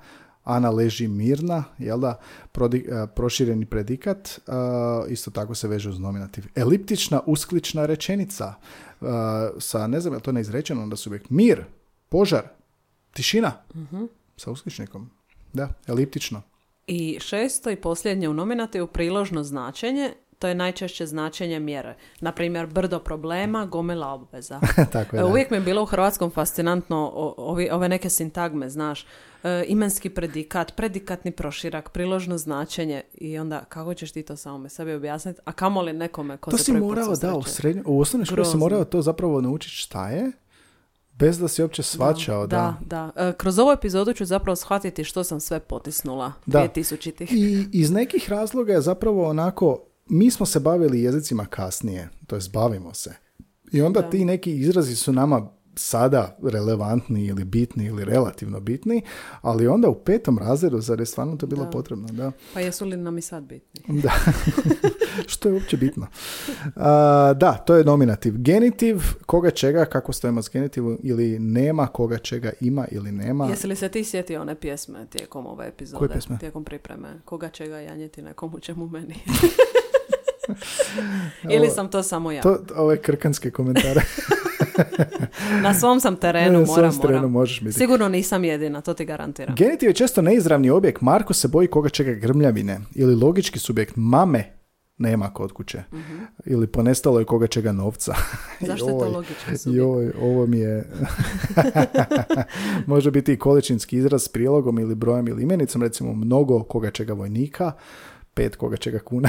Ana leži mirna, jel da, prošireni predikat, e, isto tako se veže uz nominativ. Eliptična, usklična rečenica, uh, sa, ne znam je to neizrečeno, onda su uvijek mir, požar, tišina, uh sa uskličnikom. Da, eliptično. I šesto i posljednje u nominativu priložno značenje, to je najčešće značenje mjere. Naprimjer, brdo problema, gomila obveza. Tako je, Uvijek mi je bilo u hrvatskom fascinantno ovi, ove neke sintagme, znaš, e, imenski predikat, predikatni proširak, priložno značenje i onda kako ćeš ti to samome sebi objasniti, a kamoli nekome ko to se si morao, da, u, srednj, u osnovnoj školi si morao to zapravo naučiti šta je, bez da si uopće svačao. Da, da. da. E, kroz ovu epizodu ću zapravo shvatiti što sam sve potisnula da. 2000 I iz nekih razloga je zapravo onako mi smo se bavili jezicima kasnije, to jest bavimo se. I onda ti neki izrazi su nama sada relevantni ili bitni ili relativno bitni, ali onda u petom razredu, zar je stvarno to bilo potrebno? Da. Pa jesu li nam i sad bitni? Da. Što je uopće bitno? da, to je nominativ. Genitiv, koga čega, kako stojimo s genitivom, ili nema, koga čega ima ili nema. Jesi li se ti sjetio one pjesme tijekom ove epizode? Koje pjesme? Tijekom pripreme. Koga čega janjeti nekomu čemu meni. Ili sam to samo ja? To, ove krkanske komentare. Na svom sam terenu, Na moram, terenu možeš biti. Sigurno nisam jedina, to ti garantiram. Genitiv je često neizravni objekt. Marko se boji koga čega grmljavine. Ili logički subjekt mame nema kod kuće. uh Ili ponestalo je koga čega novca. Zašto je to logički subjekt? ovo mi je... Može biti i količinski izraz s prilogom ili brojem ili imenicom. Recimo mnogo koga čega vojnika, pet koga čega kuna.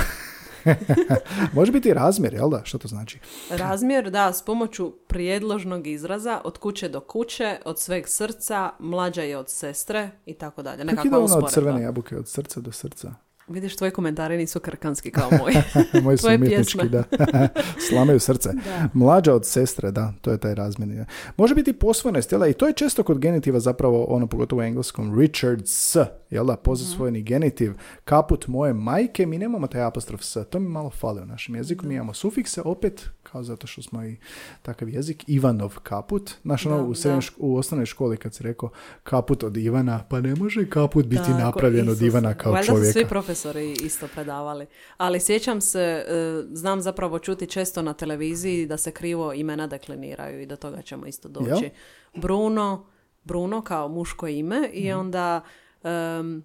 Može biti razmjer, jel da? Što to znači? Razmjer, da, s pomoću prijedložnog izraza od kuće do kuće, od sveg srca, mlađa je od sestre i tako dalje. Kako ide ono od crvene jabuke, od srca do srca? Vidiš, tvoji komentari nisu krkanski kao moji. moji su umjetnički, da. Slamaju srce. Da. Mlađa od sestre, da, to je taj razmjeni. Može biti posvojena stjela i to je često kod genitiva zapravo ono, pogotovo u engleskom, Richards, jel da, pozasvojeni mm genitiv, kaput moje majke, mi nemamo taj apostrof s, to mi malo fali u našem jeziku, mi imamo sufikse, opet, kao zato što smo i takav jezik, Ivanov kaput, znaš ono, u, u osnovnoj školi kad si rekao kaput od Ivana, pa ne može kaput biti napravljen od Ivana kao Valjda čovjeka. svi profesori isto predavali, ali sjećam se, e, znam zapravo čuti često na televiziji da se krivo imena dekliniraju i do toga ćemo isto doći. Bruno, Bruno kao muško ime i mhm. onda um,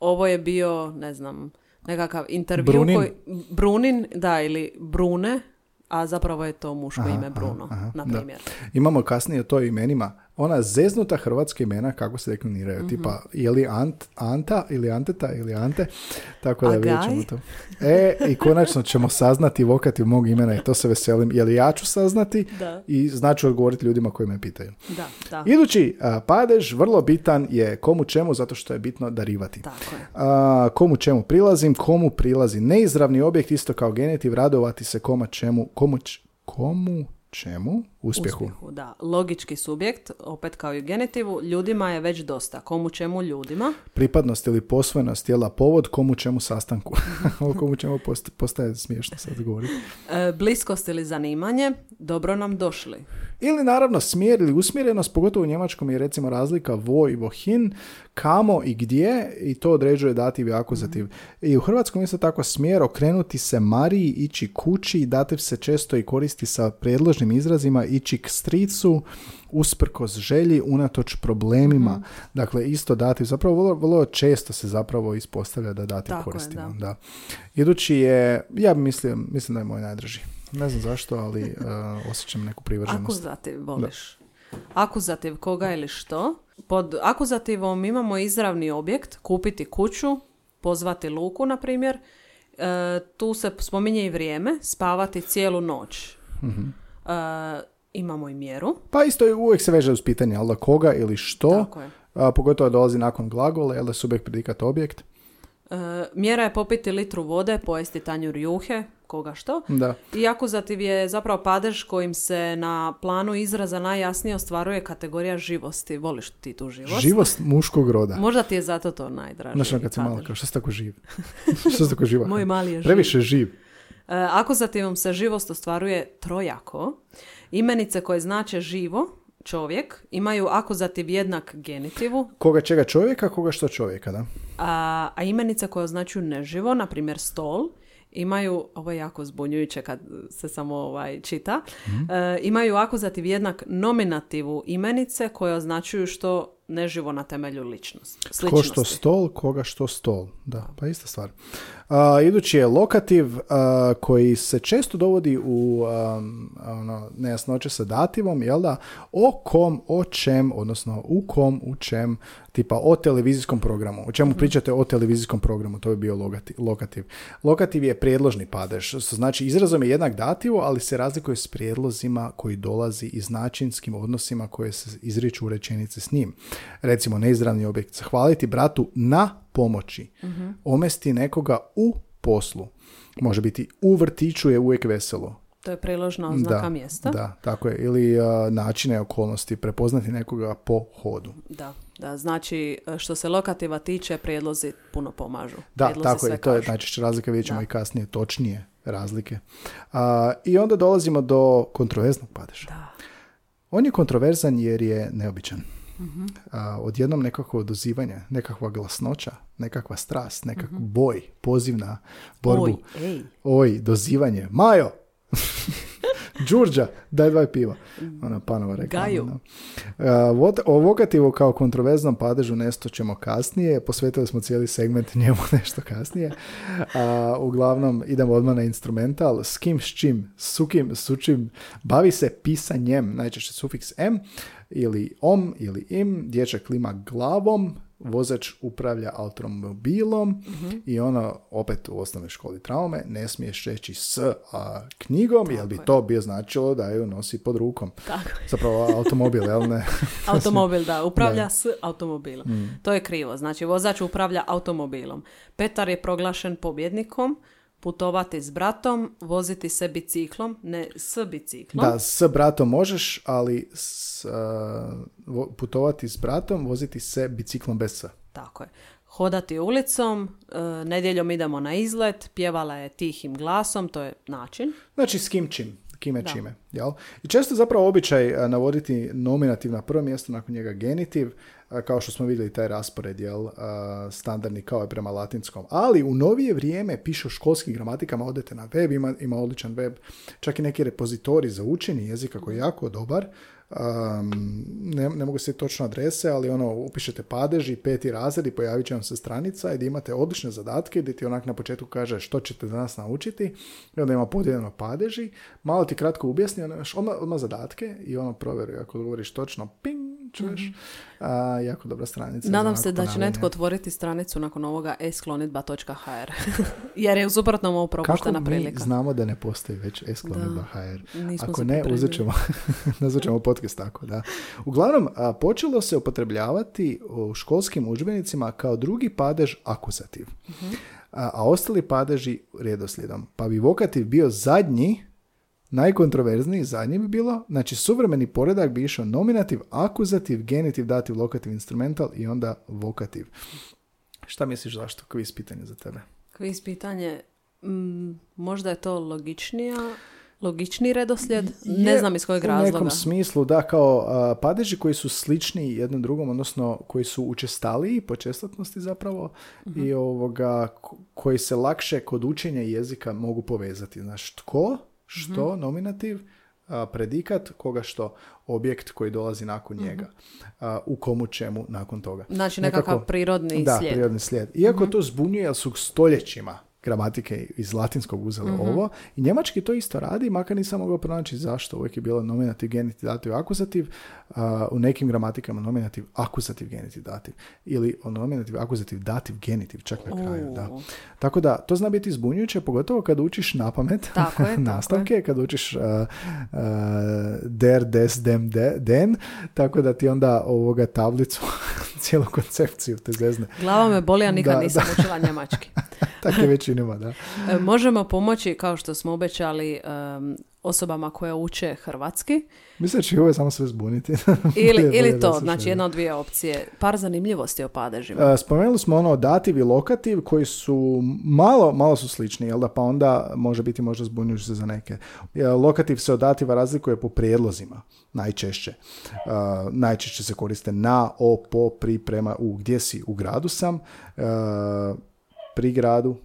ovo je bio, ne znam, nekakav intervju Brunin. Koji, Brunin, da, ili Brune, a zapravo je to muško ime Bruno, na primjer. Imamo kasnije to imenima ona zeznuta hrvatska imena kako se dekliniraju. mm Tipa, je li Ant, Anta ili Anteta ili Ante? Tako da vidjet ćemo to. E, i konačno ćemo saznati vokativ mog imena i to se veselim. Je li ja ću saznati da. i znači odgovoriti ljudima koji me pitaju. Da, da. Idući padež, vrlo bitan je komu čemu, zato što je bitno darivati. Tako je. A, komu čemu prilazim, komu prilazi neizravni objekt, isto kao genitiv, radovati se koma čemu, komu, komu čemu uspjehu. Uspjehu, da. Logički subjekt, opet kao i u genitivu, ljudima je već dosta. Komu čemu ljudima? Pripadnost ili posvojenost tijela povod, komu čemu sastanku. Ovo komu čemu post- postaje smiješno sad govoriti. E, bliskost ili zanimanje, dobro nam došli. Ili naravno smjer ili usmjerenost, pogotovo u njemačkom je recimo razlika vo i vohin, kamo i gdje i to određuje dativ i akuzativ. I u hrvatskom isto tako smjer okrenuti se Mariji, ići kući, dativ se često i koristi sa predložnim izrazima, ići k stricu, usprkos želji, unatoč problemima. Dakle, isto dativ, zapravo vrlo, vrlo često se zapravo ispostavlja da dativ Tako je, koristimo. da. da. Idući je, ja mislim, mislim da je moj najdraži. Ne znam zašto, ali uh, osjećam neku privrženost. Akuzativ voliš. Akuzativ koga ili što. Pod akuzativom imamo izravni objekt, kupiti kuću, pozvati luku, na primjer. E, tu se spominje i vrijeme, spavati cijelu noć. Mhm. E, imamo i mjeru. Pa isto je, uvijek se veže uz pitanje, ali da koga ili što, Tako je. a, pogotovo dolazi nakon glagola, jel da je subjekt predikat objekt. E, mjera je popiti litru vode, pojesti tanjur juhe, koga što. Da. I akuzativ je zapravo padež kojim se na planu izraza najjasnije ostvaruje kategorija živosti. Voliš ti tu živost? Živost muškog roda. Možda ti je zato to najdraže. Znaš ono kad si malo kao, što si tako živ? što si tako živa? Moj mali je živ. Previše živ. E, akuzativom se živost ostvaruje trojako. Imenice koje znače živo, čovjek, imaju akuzativ jednak genitivu, Koga čega čovjeka, koga što čovjeka, da? a, a imenice koje označuju neživo, na primjer stol, imaju, ovo je jako zbunjujuće kad se samo ovaj čita, e, imaju akuzativ jednak nominativu imenice koje označuju što neživo na temelju ličnosti. Ko što stol, koga što stol. Da, pa ista stvar. A, idući je lokativ a, koji se često dovodi u um, ono, nejasnoće sa dativom, jel da? O kom, o čem, odnosno u kom, u čem, tipa o televizijskom programu. O čemu pričate o televizijskom programu, to je bio logati- lokativ. Lokativ je prijedložni padež, što znači izrazom je jednak dativu, ali se razlikuje s prijedlozima koji dolazi i značinskim odnosima koje se izriču u rečenici s njim. Recimo, neizravni objekt. Zahvaliti bratu na pomoći. Omesti nekoga u poslu. Može biti u vrtiću je uvijek veselo. To je priložna oznaka da, mjesta. Da, tako je. Ili a, načine okolnosti, prepoznati nekoga po hodu. Da, da, znači e, što se lokativa tiče, prijedlozi puno pomažu. Da, Prijedlozi tako je. To je najčešće razlika, vidjet ćemo i kasnije točnije razlike. A, I onda dolazimo do kontroverznog padeža. Da. On je kontroverzan jer je neobičan. Mhm. A, odjednom nekakvo odozivanje, nekakva glasnoća, nekakva strast, nekakav boj, poziv na borbu. Oj, ej. Oj, dozivanje. Majo! Đurđa, daj dva piva. Ona panova reklama. Gaju. A, vot- O vokativu kao kontroverznom padežu nešto ćemo kasnije. Posvetili smo cijeli segment njemu nešto kasnije. A, uglavnom, idemo odmah na instrumental. S kim, s čim, su kim, su čim. Bavi se pisanjem. Najčešće sufiks m ili om ili im. Dječak klima glavom. Vozač upravlja automobilom i ono, opet u osnovnoj školi traume, ne smiješ reći s a, knjigom, jer bi je. to bi značilo da ju nosi pod rukom. Tako. Zapravo automobil, jel ne? Automobil, da, upravlja s automobilom. Mm. To je krivo, znači vozač upravlja automobilom. Petar je proglašen pobjednikom, putovati s bratom, voziti se biciklom, ne s biciklom. Da, s bratom možeš, ali s, vo- putovati s bratom, voziti se biciklom bez s. Tako je. Hodati ulicom, e, nedjeljom idemo na izlet, pjevala je tihim glasom, to je način. Znači s kim čim, kime Da. čime. Jel? I često je zapravo običaj a, navoditi nominativ na prvo mjesto, nakon njega genitiv, a, kao što smo vidjeli taj raspored, jel, a, standardni kao je prema latinskom. Ali u novije vrijeme piše o školskim gramatikama, odete na web, ima, ima odličan web, čak i neki repozitori za učenje jezika koji je jako dobar. Um, ne, ne mogu se točno adrese, ali ono, upišete padež i peti razred i pojavit će vam se stranica gdje imate odlične zadatke gdje ti onak na početku kaže što ćete danas naučiti i onda ima podijeljeno padeži, malo ti kratko objasni, ono, odmah, zadatke i ono provjeri ako odgovoriš točno, ping, čuješ. A, jako dobra stranica. Nadam se da će netko otvoriti stranicu nakon ovoga esklonitba.hr jer je u suprotnom ovo Kako propuštena mi prilika. znamo da ne postoji već esklonitba.hr? Ako ne, uzet ćemo, nazvat ćemo podcast tako, da. Uglavnom, a, počelo se upotrebljavati u školskim udžbenicima kao drugi padež akuzativ, Mhm. a, a ostali padeži redoslijedom. Pa bi vokativ bio zadnji Najkontroverzniji zadnji bi bilo, znači suvremeni poredak bi išao nominativ, akuzativ, genitiv, dativ, lokativ, instrumental i onda vokativ. Šta misliš zašto? Kviz pitanje za tebe. Kviz pitanje, mm, možda je to logičnija, logični redoslijed, ne znam iz kojeg U razloga. nekom smislu, da, kao a, padeži koji su slični jednom drugom, odnosno koji su učestaliji po čestotnosti zapravo Mhm. i ovoga ko- koji se lakše kod učenja jezika mogu povezati. Znaš, tko, što, Mhm. nominativ, a, predikat, koga što, objekt koji dolazi nakon Mhm. njega. A, u komu čemu nakon toga. Znači nekakav Nekako- prirodni da, slijed. prirodni slijed. Iako to zbunjuje, jer su stoljećima gramatike iz latinskog uzeli Mhm. ovo. I njemački to isto radi, makar nisam mogao pronaći zašto. Uvijek je bilo nominativ, genitiv, dativ, akuzativ. A, u nekim gramatikama nominativ, akuzativ, genitiv, dativ. Ili nominativ, akuzativ, dativ, genitiv, čak na kraju. Da. Tako da, to zna biti zbunjujuće, pogotovo kad učiš na pamet Tako je, tako nastavke, kad učiš uh, uh, der, des, dem, de, den, tako da ti onda ovoga tablicu, cijelu koncepciju te zezne. Glava me boli, a nikad Da, nisam učila njemački. Tako je većinima, da. E, Možemo pomoći, kao što smo obećali, em, osobama koje uče hrvatski. Mislim će ovo samo sve zbuniti. Ili, Bolje- ili to, znači jedna od dvije opcije. Par zanimljivosti o padežima. Uh, spomenuli smo ono dativ i lokativ koji su malo, malo su slični, jel da? Pa onda može biti možda zbunjujući za neke. E, Lokativ se od dativa razlikuje po prijedlozima, najčešće. Uh, najčešće se koriste na, o, po, pri, prema, u. Gdje si? U gradu sam. Uh, pri gradu.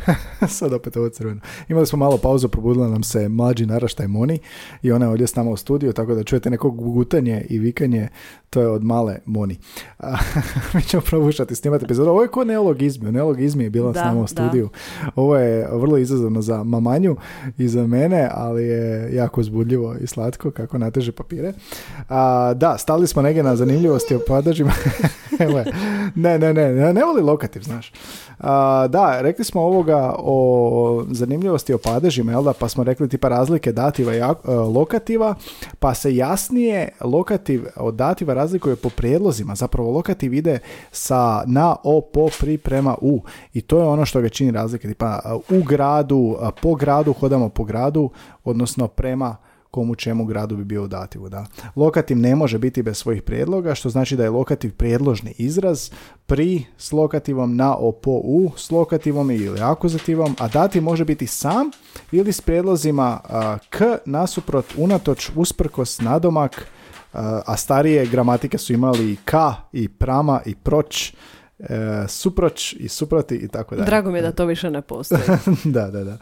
Sad opet ovo crveno. Imali smo malo pauzu, probudila nam se mlađi naraštaj Moni i ona je ovdje s nama u studiju, tako da čujete neko gutanje i vikanje, to je od male Moni. Mi ćemo probušati snimati epizodu. Ovo je ko neologizmi. U neologizmi je bila s Da, nama u da. studiju. Ovo je vrlo izazovno za mamanju i za mene, ali je jako uzbudljivo i slatko kako nateže papire. A, da, stali smo negdje na zanimljivosti o padažima. Ne, ne, ne, ne, ne voli lokativ, znaš. A, da, rekli smo ovoga o zanimljivosti o padežima, jel da? Pa smo rekli tipa razlike dativa i e, lokativa, pa se jasnije lokativ od dativa razlikuje po prijedlozima. Zapravo lokativ ide sa na, o, po, pri, prema, u. I to je ono što ga čini razlike. Tipa e, u gradu, e, po gradu, hodamo po gradu, odnosno prema komu čemu gradu bi bio u dativu. Da. Lokativ ne može biti bez svojih prijedloga, što znači da je lokativ prijedložni izraz pri s lokativom na o po u s lokativom ili akuzativom, a dativ može biti sam ili s prijedlozima k nasuprot unatoč usprkos nadomak, a, starije gramatike su imali ka i prama i proć, e, suproć i suproti i tako dalje. Drago mi je da to više ne postoji. da, da, da.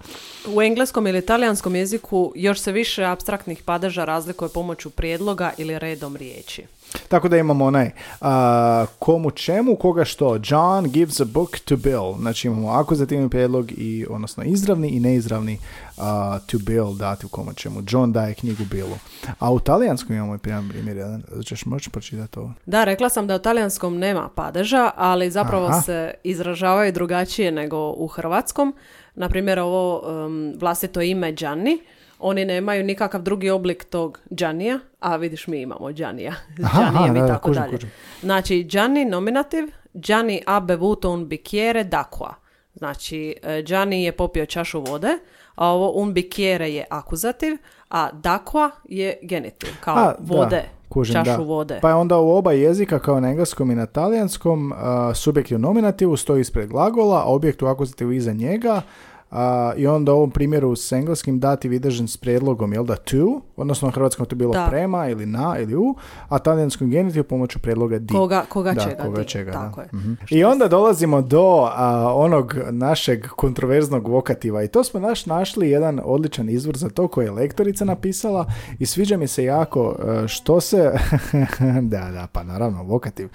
U engleskom ili talijanskom jeziku još se više abstraktnih padeža razlikuje pomoću prijedloga ili redom riječi. Tako da imamo onaj a, komu čemu, koga što. John gives a book to Bill. Znači imamo akuzativni prijedlog i odnosno izravni i neizravni a, to Bill dati u komu čemu. John daje knjigu Billu. A u talijanskom imamo i jedan primjer jedan. Češ moći pročitati ovo? Da, rekla sam da u talijanskom nema padeža, ali zapravo Aha. se izražavaju drugačije nego u hrvatskom. Na primjer, ovo um, vlastito ime Gianni, oni nemaju nikakav drugi oblik tog Giannija, a vidiš mi imamo Giannijem aha, i da, da, tako kužim, dalje. kužim. Znači, Gianni nominativ, Gianni ha bevuto un bicchiere d'acqua. Znači, e, Gianni je popio čašu vode, a ovo un bicchiere je akuzativ, a d'acqua je genitiv, kao A, da, vode, kužim, čašu da. vode. Pa je onda u oba jezika, kao na engleskom i na talijanskom, a, subjekt je u nominativu, stoji ispred glagola, a objekt u akuzativu iza njega. A, I onda u ovom primjeru s engleskim dativ idržen s prijedlogom, jel da, to, odnosno u hrvatskom to bilo Da. prema ili na ili u, a talijanskom genitiv pomoću prijedloga di. Koga, koga Da, čega koga di, čega, tako da. je. Mhm. I onda dolazimo do a, onog našeg kontroverznog vokativa i to smo naš našli jedan odličan izvor za to koji je lektorica napisala i sviđa mi se jako e, što se da, da, pa naravno vokativ.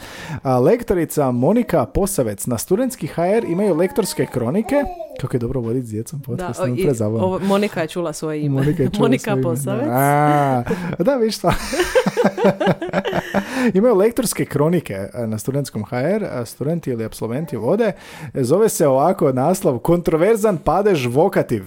A, lektorica Monika Posavec na studentski HR imaju lektorske kronike kako je dobro voditi s djecom Da, podcast, o, ne i- ovo- Monika je čula svoje ime. Monika, je čula Monika svoje ime. Da, viš šta. Imaju lektorske kronike e, na studentskom HR, a studenti ili absolventi vode. Zove se ovako naslov Kontroverzan padež vokativ.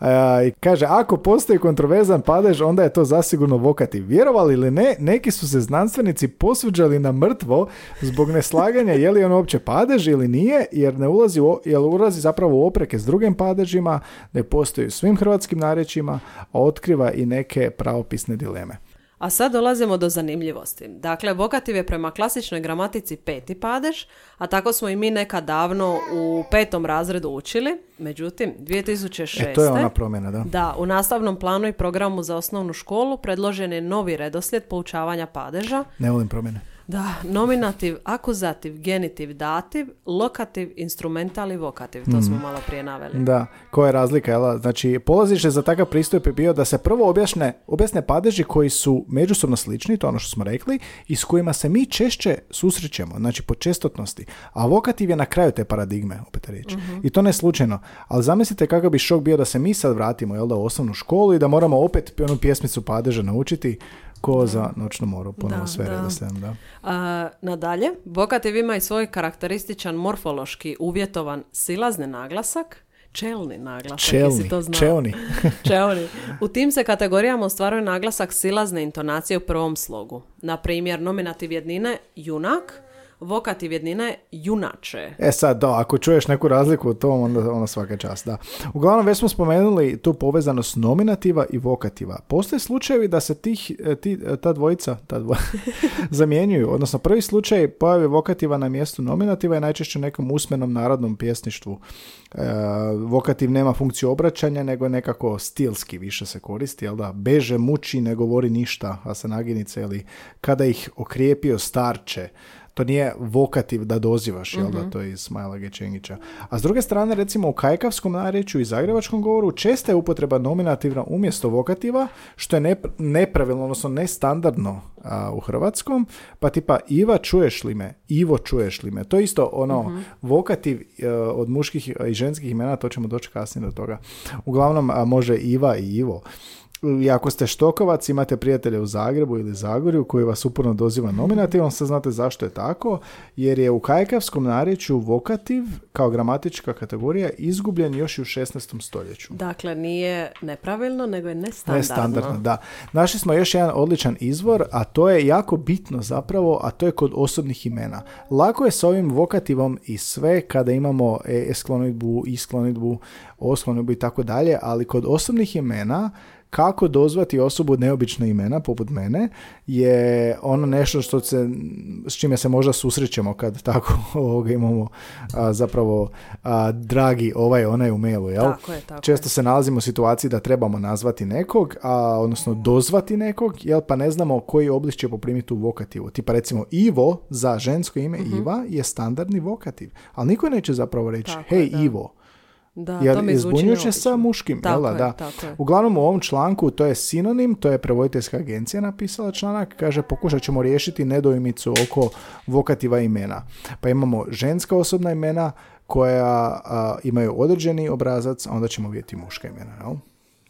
E, I kaže, ako postoji kontroverzan padež, onda je to zasigurno vokativ. Vjerovali ili ne, neki su se znanstvenici posvuđali na mrtvo zbog neslaganja je li on uopće padež ili nije, jer ne ulazi, u, jer ulazi zapravo u opreke s drugim padežima, ne postoji u svim hrvatskim narječima, a otkriva i neke pravopisne dileme. A sad dolazimo do zanimljivosti. Dakle, vokativ je prema klasičnoj gramatici peti padež, a tako smo i mi nekad davno u petom razredu učili. Međutim, 2006. E, to je ona promjena, da. Da, u nastavnom planu i programu za osnovnu školu predložen je novi redoslijed poučavanja padeža. Ne volim promjene. Da, nominativ, akuzativ, genitiv, dativ, lokativ, instrumental i vokativ. To smo malo prije naveli. Da, koja je razlika, jel? Znači, polazište za takav pristup je bio da se prvo objasne, objasne padeži koji su međusobno slični, to je ono što smo rekli, i s kojima se mi češće susrećemo, znači po čestotnosti. A vokativ je na kraju te paradigme, opet reći. I to ne slučajno. Ali zamislite kakav bi šok bio da se mi sad vratimo, jel da, u osnovnu školu i da moramo opet onu pjesmicu padeža naučiti ko za noćnu moru, ponovo sve da. redoslijedom, da. Nadalje, vokativ ima i svoj karakterističan morfološki uvjetovan silazni naglasak, čelni naglasak, jesi Čelni, to znao? čelni. Čelni. U tim se kategorijama ostvaruje naglasak silazne intonacije u prvom slogu. Na primjer, nominativ jednine junak, vokativ jednine junače. E sad, da, ako čuješ neku razliku u tom, onda, onda svaka čast, da. Uglavnom, već smo spomenuli tu povezanost nominativa i vokativa. Postoje slučajevi da se tih, e, ti, e, ta dvojica ta dvo- zamjenjuju. Odnosno, prvi slučaj pojave vokativa na mjestu nominativa je najčešće u nekom usmenom narodnom pjesništvu. E, vokativ nema funkciju obraćanja, nego je nekako stilski više se koristi, jel da? Beže, muči, ne govori ništa, a se naginice, ili kada ih okrijepio starče, to nije vokativ da dozivaš, jel da, to je iz Smajla Gečengića. A s druge strane, recimo u kajkavskom narječju i zagrebačkom govoru česta je upotreba nominativna umjesto vokativa, što je nep- nepravilno, odnosno nestandardno a, u hrvatskom, pa tipa Iva čuješ li me, Ivo čuješ li me. To je isto ono, vokativ e, od muških i ženskih imena, to ćemo doći kasnije do toga. Uglavnom, a, može Iva i Ivo. I ako ste štokovac, imate prijatelje u Zagrebu ili Zagorju koji vas uporno doziva nominativom, sad znate zašto je tako, jer je u kajkavskom narječju vokativ kao gramatička kategorija izgubljen još i u 16. stoljeću. Dakle, nije nepravilno, nego je nestandardno. Nestandardno, da. Našli smo još jedan odličan izvor, a to je jako bitno zapravo, a to je kod osobnih imena. Lako je s ovim vokativom i sve kada imamo e, esklonidbu, isklonidbu, osklonidbu i tako dalje, ali kod osobnih imena kako dozvati osobu neobična imena poput mene je ono nešto što se, s čime se možda susrećemo kad tako ovoga imamo a, zapravo a, dragi ovaj onaj u mailu, jel? Tako je, tako Često se nalazimo u situaciji da trebamo nazvati nekog, a, odnosno dozvati nekog, jel pa ne znamo koji oblik će poprimiti u vokativu. Tipa recimo Ivo za žensko ime Mhm. Iva je standardni vokativ, ali niko neće zapravo reći Tako hej je, da. Ivo, Da, jer to mi zvuči sa muškim, Tako jel da? je, da. tako je. Uglavnom u ovom članku to je sinonim, to je prevoditeljska agencija napisala članak, kaže pokušat ćemo riješiti nedojmicu oko vokativa imena. Pa imamo ženska osobna imena koja a, imaju određeni obrazac, a onda ćemo vidjeti muška imena, jel?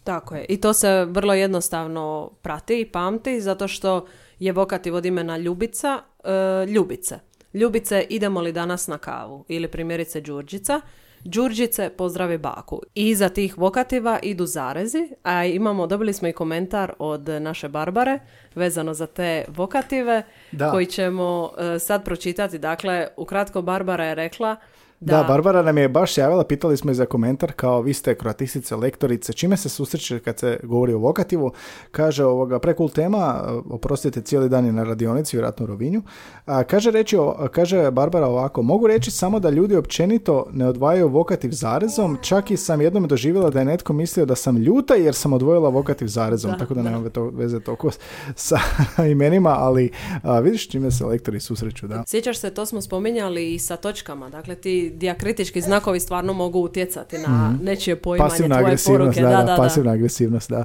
Tako je. I to se vrlo jednostavno prati i pamti, zato što je vokativ od imena Ljubica, e, Ljubice. Ljubice, idemo li danas na kavu? Ili primjerice Đurđica. Đurđice, pozdravi baku. I iza tih vokativa idu zarezi, a imamo, dobili smo i komentar od naše Barbare vezano za te vokative, Da. koji ćemo e, sad pročitati. Dakle, ukratko Barbara je rekla Da. Barbara nam je baš javila, pitali smo je za komentar, kao vi ste kroatistice, lektorice, čime se susreće kad se govori o vokativu? Kaže ovoga, prekul tema, oprostite, cijeli dan je na radionici, vjerojatno u Rovinju. A, kaže, reći, kaže Barbara ovako, mogu reći samo da ljudi općenito ne odvajaju vokativ zarezom, čak i sam jednom doživjela da je netko mislio da sam ljuta jer sam odvojila vokativ zarezom, Da, tako da da. nema to, veze toliko sa imenima, ali a, vidiš čime se lektori susreću, da. Sjećaš se, to smo spominjali i sa točkama. Dakle, ti dijakritički znakovi stvarno mogu utjecati na nečije poimanje Pasivna tvoje agresivnost, poruke. da, Da, da, pasivna agresivnost, da.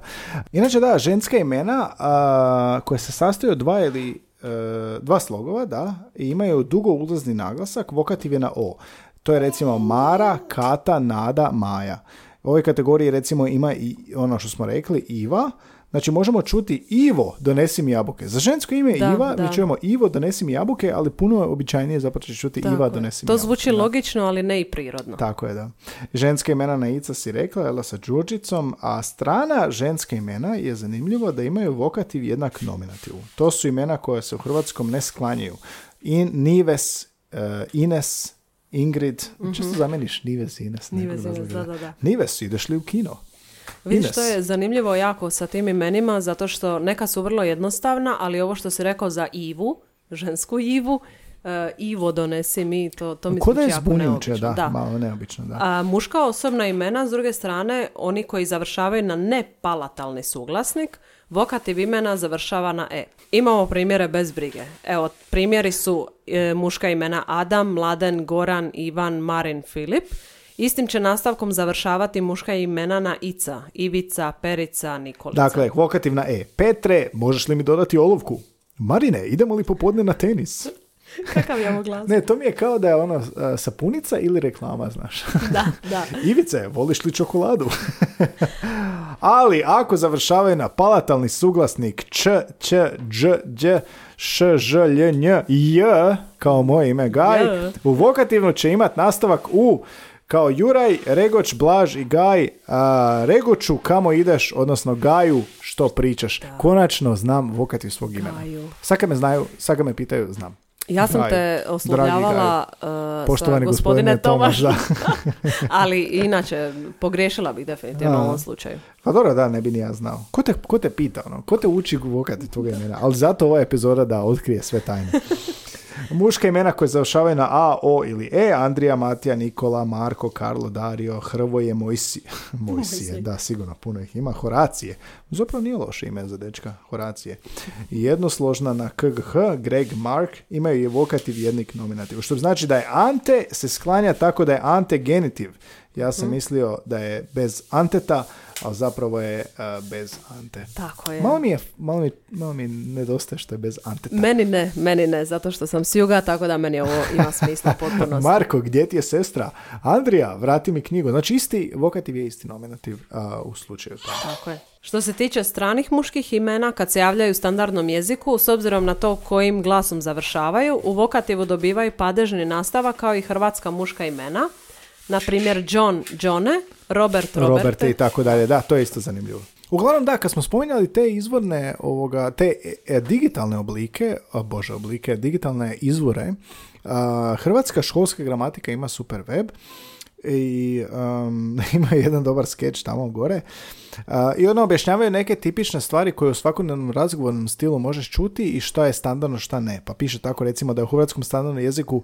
Inače, da, ženska imena a, koja se sastoji od dva ili e, dva slogova, da, i imaju dugo ulazni naglasak, vokativ je na O. To je recimo Mara, Kata, Nada, Maja. U ovoj kategoriji recimo ima i ono što smo rekli, Iva, Znači možemo čuti Ivo, donesi mi jabuke. Za žensko ime Da, Iva da. mi čujemo Ivo, donesi mi jabuke, ali puno je običajnije zapravo će čuti Tako Iva, je. donesi mi To jabuke. zvuči Da. logično, ali ne i prirodno. Tako je, da. Ženska imena na Ica si rekla, jela sa Đurđicom, a strana ženska imena je zanimljivo da imaju vokativ jednak nominativu. To su imena koje se u hrvatskom ne sklanjaju. In, Nives, eh, Ines, Ingrid, često zameniš Nives i Ines. Nives, Ines, da, da, da. Nives, ideš li u kino? Vidiš, Ines. to je zanimljivo jako sa tim imenima, zato što neka su vrlo jednostavna, ali ovo što si rekao za Ivu, žensku Ivu, e, Ivo donesi mi, to, to mi Ko da je neobično. da, malo neobično, da. A muška osobna imena, s druge strane, oni koji završavaju na nepalatalni suglasnik, vokativ imena završava na e. Imamo primjere bez brige. Evo, primjeri su e, muška imena Adam, Mladen, Goran, Ivan, Marin, Filip. Istim će nastavkom završavati muška imena na ica, Ivica, Perica, Nikolica. Dakle, vokativ na E. Petre, možeš li mi dodati olovku? Marine, idemo li popodne na tenis? Kakav je ovo glas? Ne, to mi je kao da je ono sapunica ili reklama, znaš. Da, da. Ivice, voliš li čokoladu? Ali ako završavaju na palatalni suglasnik č, č, dž, dž, š, ž, lj, nj, j, kao moje ime Gaj, u vokativnu će imat nastavak u kao Juraj, Regoč, Blaž i Gaj, a, Regoču kamo ideš, odnosno Gaju što pričaš. Konačno znam vokativ svog imena. Gaju. Sad kad me znaju, sad kad me pitaju, znam. Ja sam Gaj. te oslovljavala uh, Poštovani sa gospodine gospodine Tomaš, Tomaš, ali inače pogriješila bih definitivno Da. u ovom slučaju. Pa dobro, da, ne bi ni ja znao. Ko te, ko te pita, ono? Ko te uči vokativ tvoga imena? Ali zato ova epizoda da otkrije sve tajne. Muška imena koje završavaju na A, O ili E, Andrija, Matija, Nikola, Marko, Karlo, Dario, Hrvoje, Mojsi. Mojsije, da, sigurno, puno ih ima. Horacije. Zapravo nije loše ime za dečka, Horacije. I Jednosložna na KGH, Greg, Mark, imaju i vokativ jednik nominativ. Što znači da je Ante se sklanja tako da je Ante genitiv. Ja sam mislio da je bez Anteta, ali zapravo je uh, bez Ante. Tako je. Malo mi, je, malo, mi, malo mi nedostaje što je bez Anteta. Meni ne, meni ne, zato što sam s juga, tako da meni ovo ima smisla potpuno. Marko, gdje ti je sestra? Andrija, vrati mi knjigu. Znači isti, vokativ je isti nominativ a, u slučaju. Tako je. Što se tiče stranih muških imena, kad se javljaju u standardnom jeziku, s obzirom na to kojim glasom završavaju, u vokativu dobivaju padežni nastavak kao i hrvatska muška imena. Na primjer, John, Johne, Robert, Roberte. Roberte i tako dalje. Da, to je isto zanimljivo. Uglavnom da, kad smo spominjali te izvorne, ovoga, te e, digitalne oblike, a, bože oblike, digitalne izvore, a, hrvatska školska gramatika ima super web i um, ima jedan dobar skeč tamo gore A, i ono objašnjavaju neke tipične stvari koje u svakodnevnom razgovornom stilu možeš čuti i šta je standardno, šta ne. Pa piše tako recimo da je u hrvatskom standardnom jeziku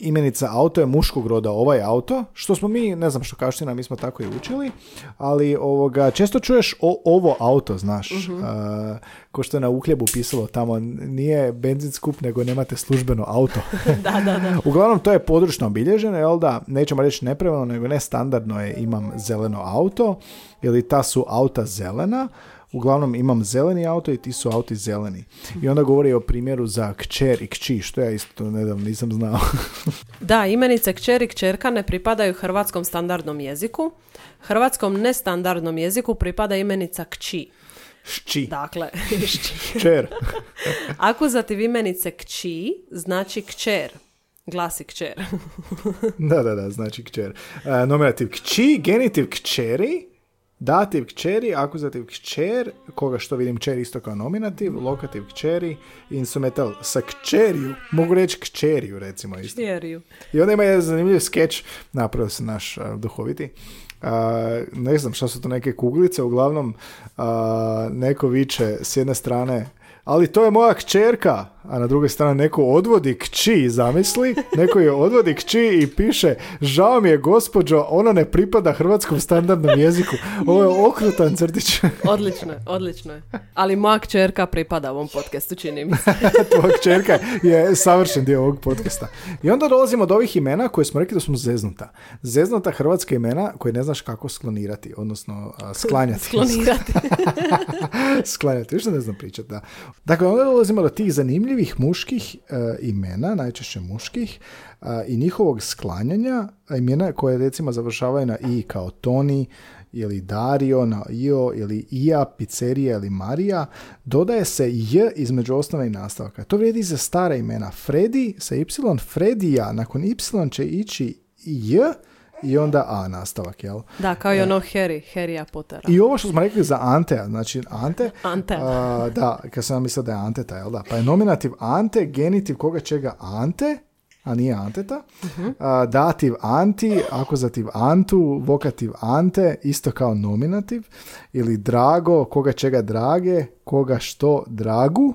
imenica auto je muškog roda ovaj auto, što smo mi, ne znam što kaština, mi smo tako i učili, ali ovoga, često čuješ o, ovo auto, znaš, a, ko što je na uhljebu pisalo tamo, nije benzin skup, nego nemate službeno auto. da, da, da. Uglavnom, to je područno obilježeno, jel da, nećemo reći nepravilno, nego nestandardno je imam zeleno auto, ili ta su auta zelena, uglavnom imam zeleni auto i ti su auti zeleni. I onda govori o primjeru za kćer i kći, što ja isto nedavno nisam znao. Da, imenice kćer i kćerka ne pripadaju hrvatskom standardnom jeziku. Hrvatskom nestandardnom jeziku pripada imenica kći. Šći, Dakle, kćer. akuzativ imenice kći znači kćer. Glasi kćer. Da, da, da, znači kćer. E, nominativ kći, genitiv kćeri, dativ kćeri, akuzativ kćer, koga što vidim kćer isto kao nominativ, lokativ kćeri, instrumental sa kćeriju, mogu reći kćeriju recimo isto. Kćeriju. I onda ima jedan zanimljiv skeč, napravio se naš a, duhoviti. A, ne znam šta su to neke kuglice, uglavnom a, neko viče s jedne strane ali to je moja kćerka, a na drugoj strani neko odvodi kći, zamisli, neko je odvodi kći i piše, žao mi je gospođo, ona ne pripada hrvatskom standardnom jeziku. Ovo je okrutan crtić. Odlično je, odlično je. Ali moja kćerka pripada ovom podcastu, čini mi se. Tvoja kćerka je savršen dio ovog podcasta. I onda dolazimo do ovih imena koje smo rekli da smo zeznuta. Zeznuta hrvatska imena koje ne znaš kako sklonirati, odnosno sklanjati. Sklonirati. sklanjati, još ne znam pričati, da. Dakle, onda dolazimo do tih zanimljivih muških e, imena, najčešće muških, e, i njihovog sklanjanja, imena koje recimo završavaju na i kao Toni, ili Dario, na Io, ili Ija, Pizzerija ili Marija, dodaje se J između osnova i nastavka. To vrijedi za stara imena. Freddy sa Y, Fredija, nakon Y će ići J, i onda A nastavak, jel? Da, kao i ono Harry, Harrya Pottera. I ovo što smo rekli za Ante, znači Ante, Ante. a, da, kad sam ja mislio da je Anteta, jel da? Pa je nominativ Ante, genitiv koga čega Ante, a nije Anteta, a, dativ Anti, akuzativ Antu, vokativ Ante, isto kao nominativ, ili Drago, koga čega Drage, koga što Dragu,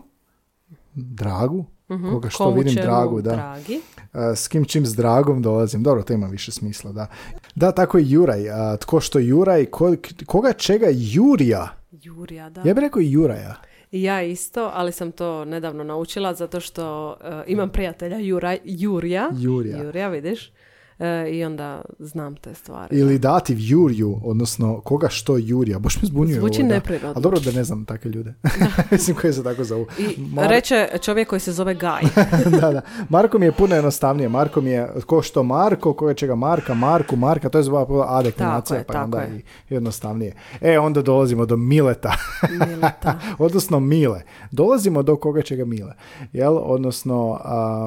Dragu, koga što Komu vidim Dragu, da. Dragi. A, s kim čim s dragom dolazim. Dobro, to ima više smisla, da. Da, tako je Juraj. A, tko što Juraj, ko- koga čega Jurija? Jurija, da. Ja bih rekao Juraja. Ja isto, ali sam to nedavno naučila zato što e, imam prijatelja Jura, Jurija. Jurija. Jurija, vidiš. E, I onda znam te stvari. Ili dativ Jurju, odnosno koga što Jurija. Baš me zbunjuje Zvuči ovo, da. neprirodno. Ali dobro da ne znam takve ljude. Mislim koji se tako zovu. I Mar- reče čovjek koji se zove Gaj. da, da. Marko mi je puno jednostavnije. Marko mi je ko što Marko, koga čega Marka, Marku, Marka, to je zbog A deklinacija, je, pa onda je. i jednostavnije. E, onda dolazimo do Mileta. Mileta. odnosno Mile. Dolazimo do koga čega Mile. Jel? Odnosno,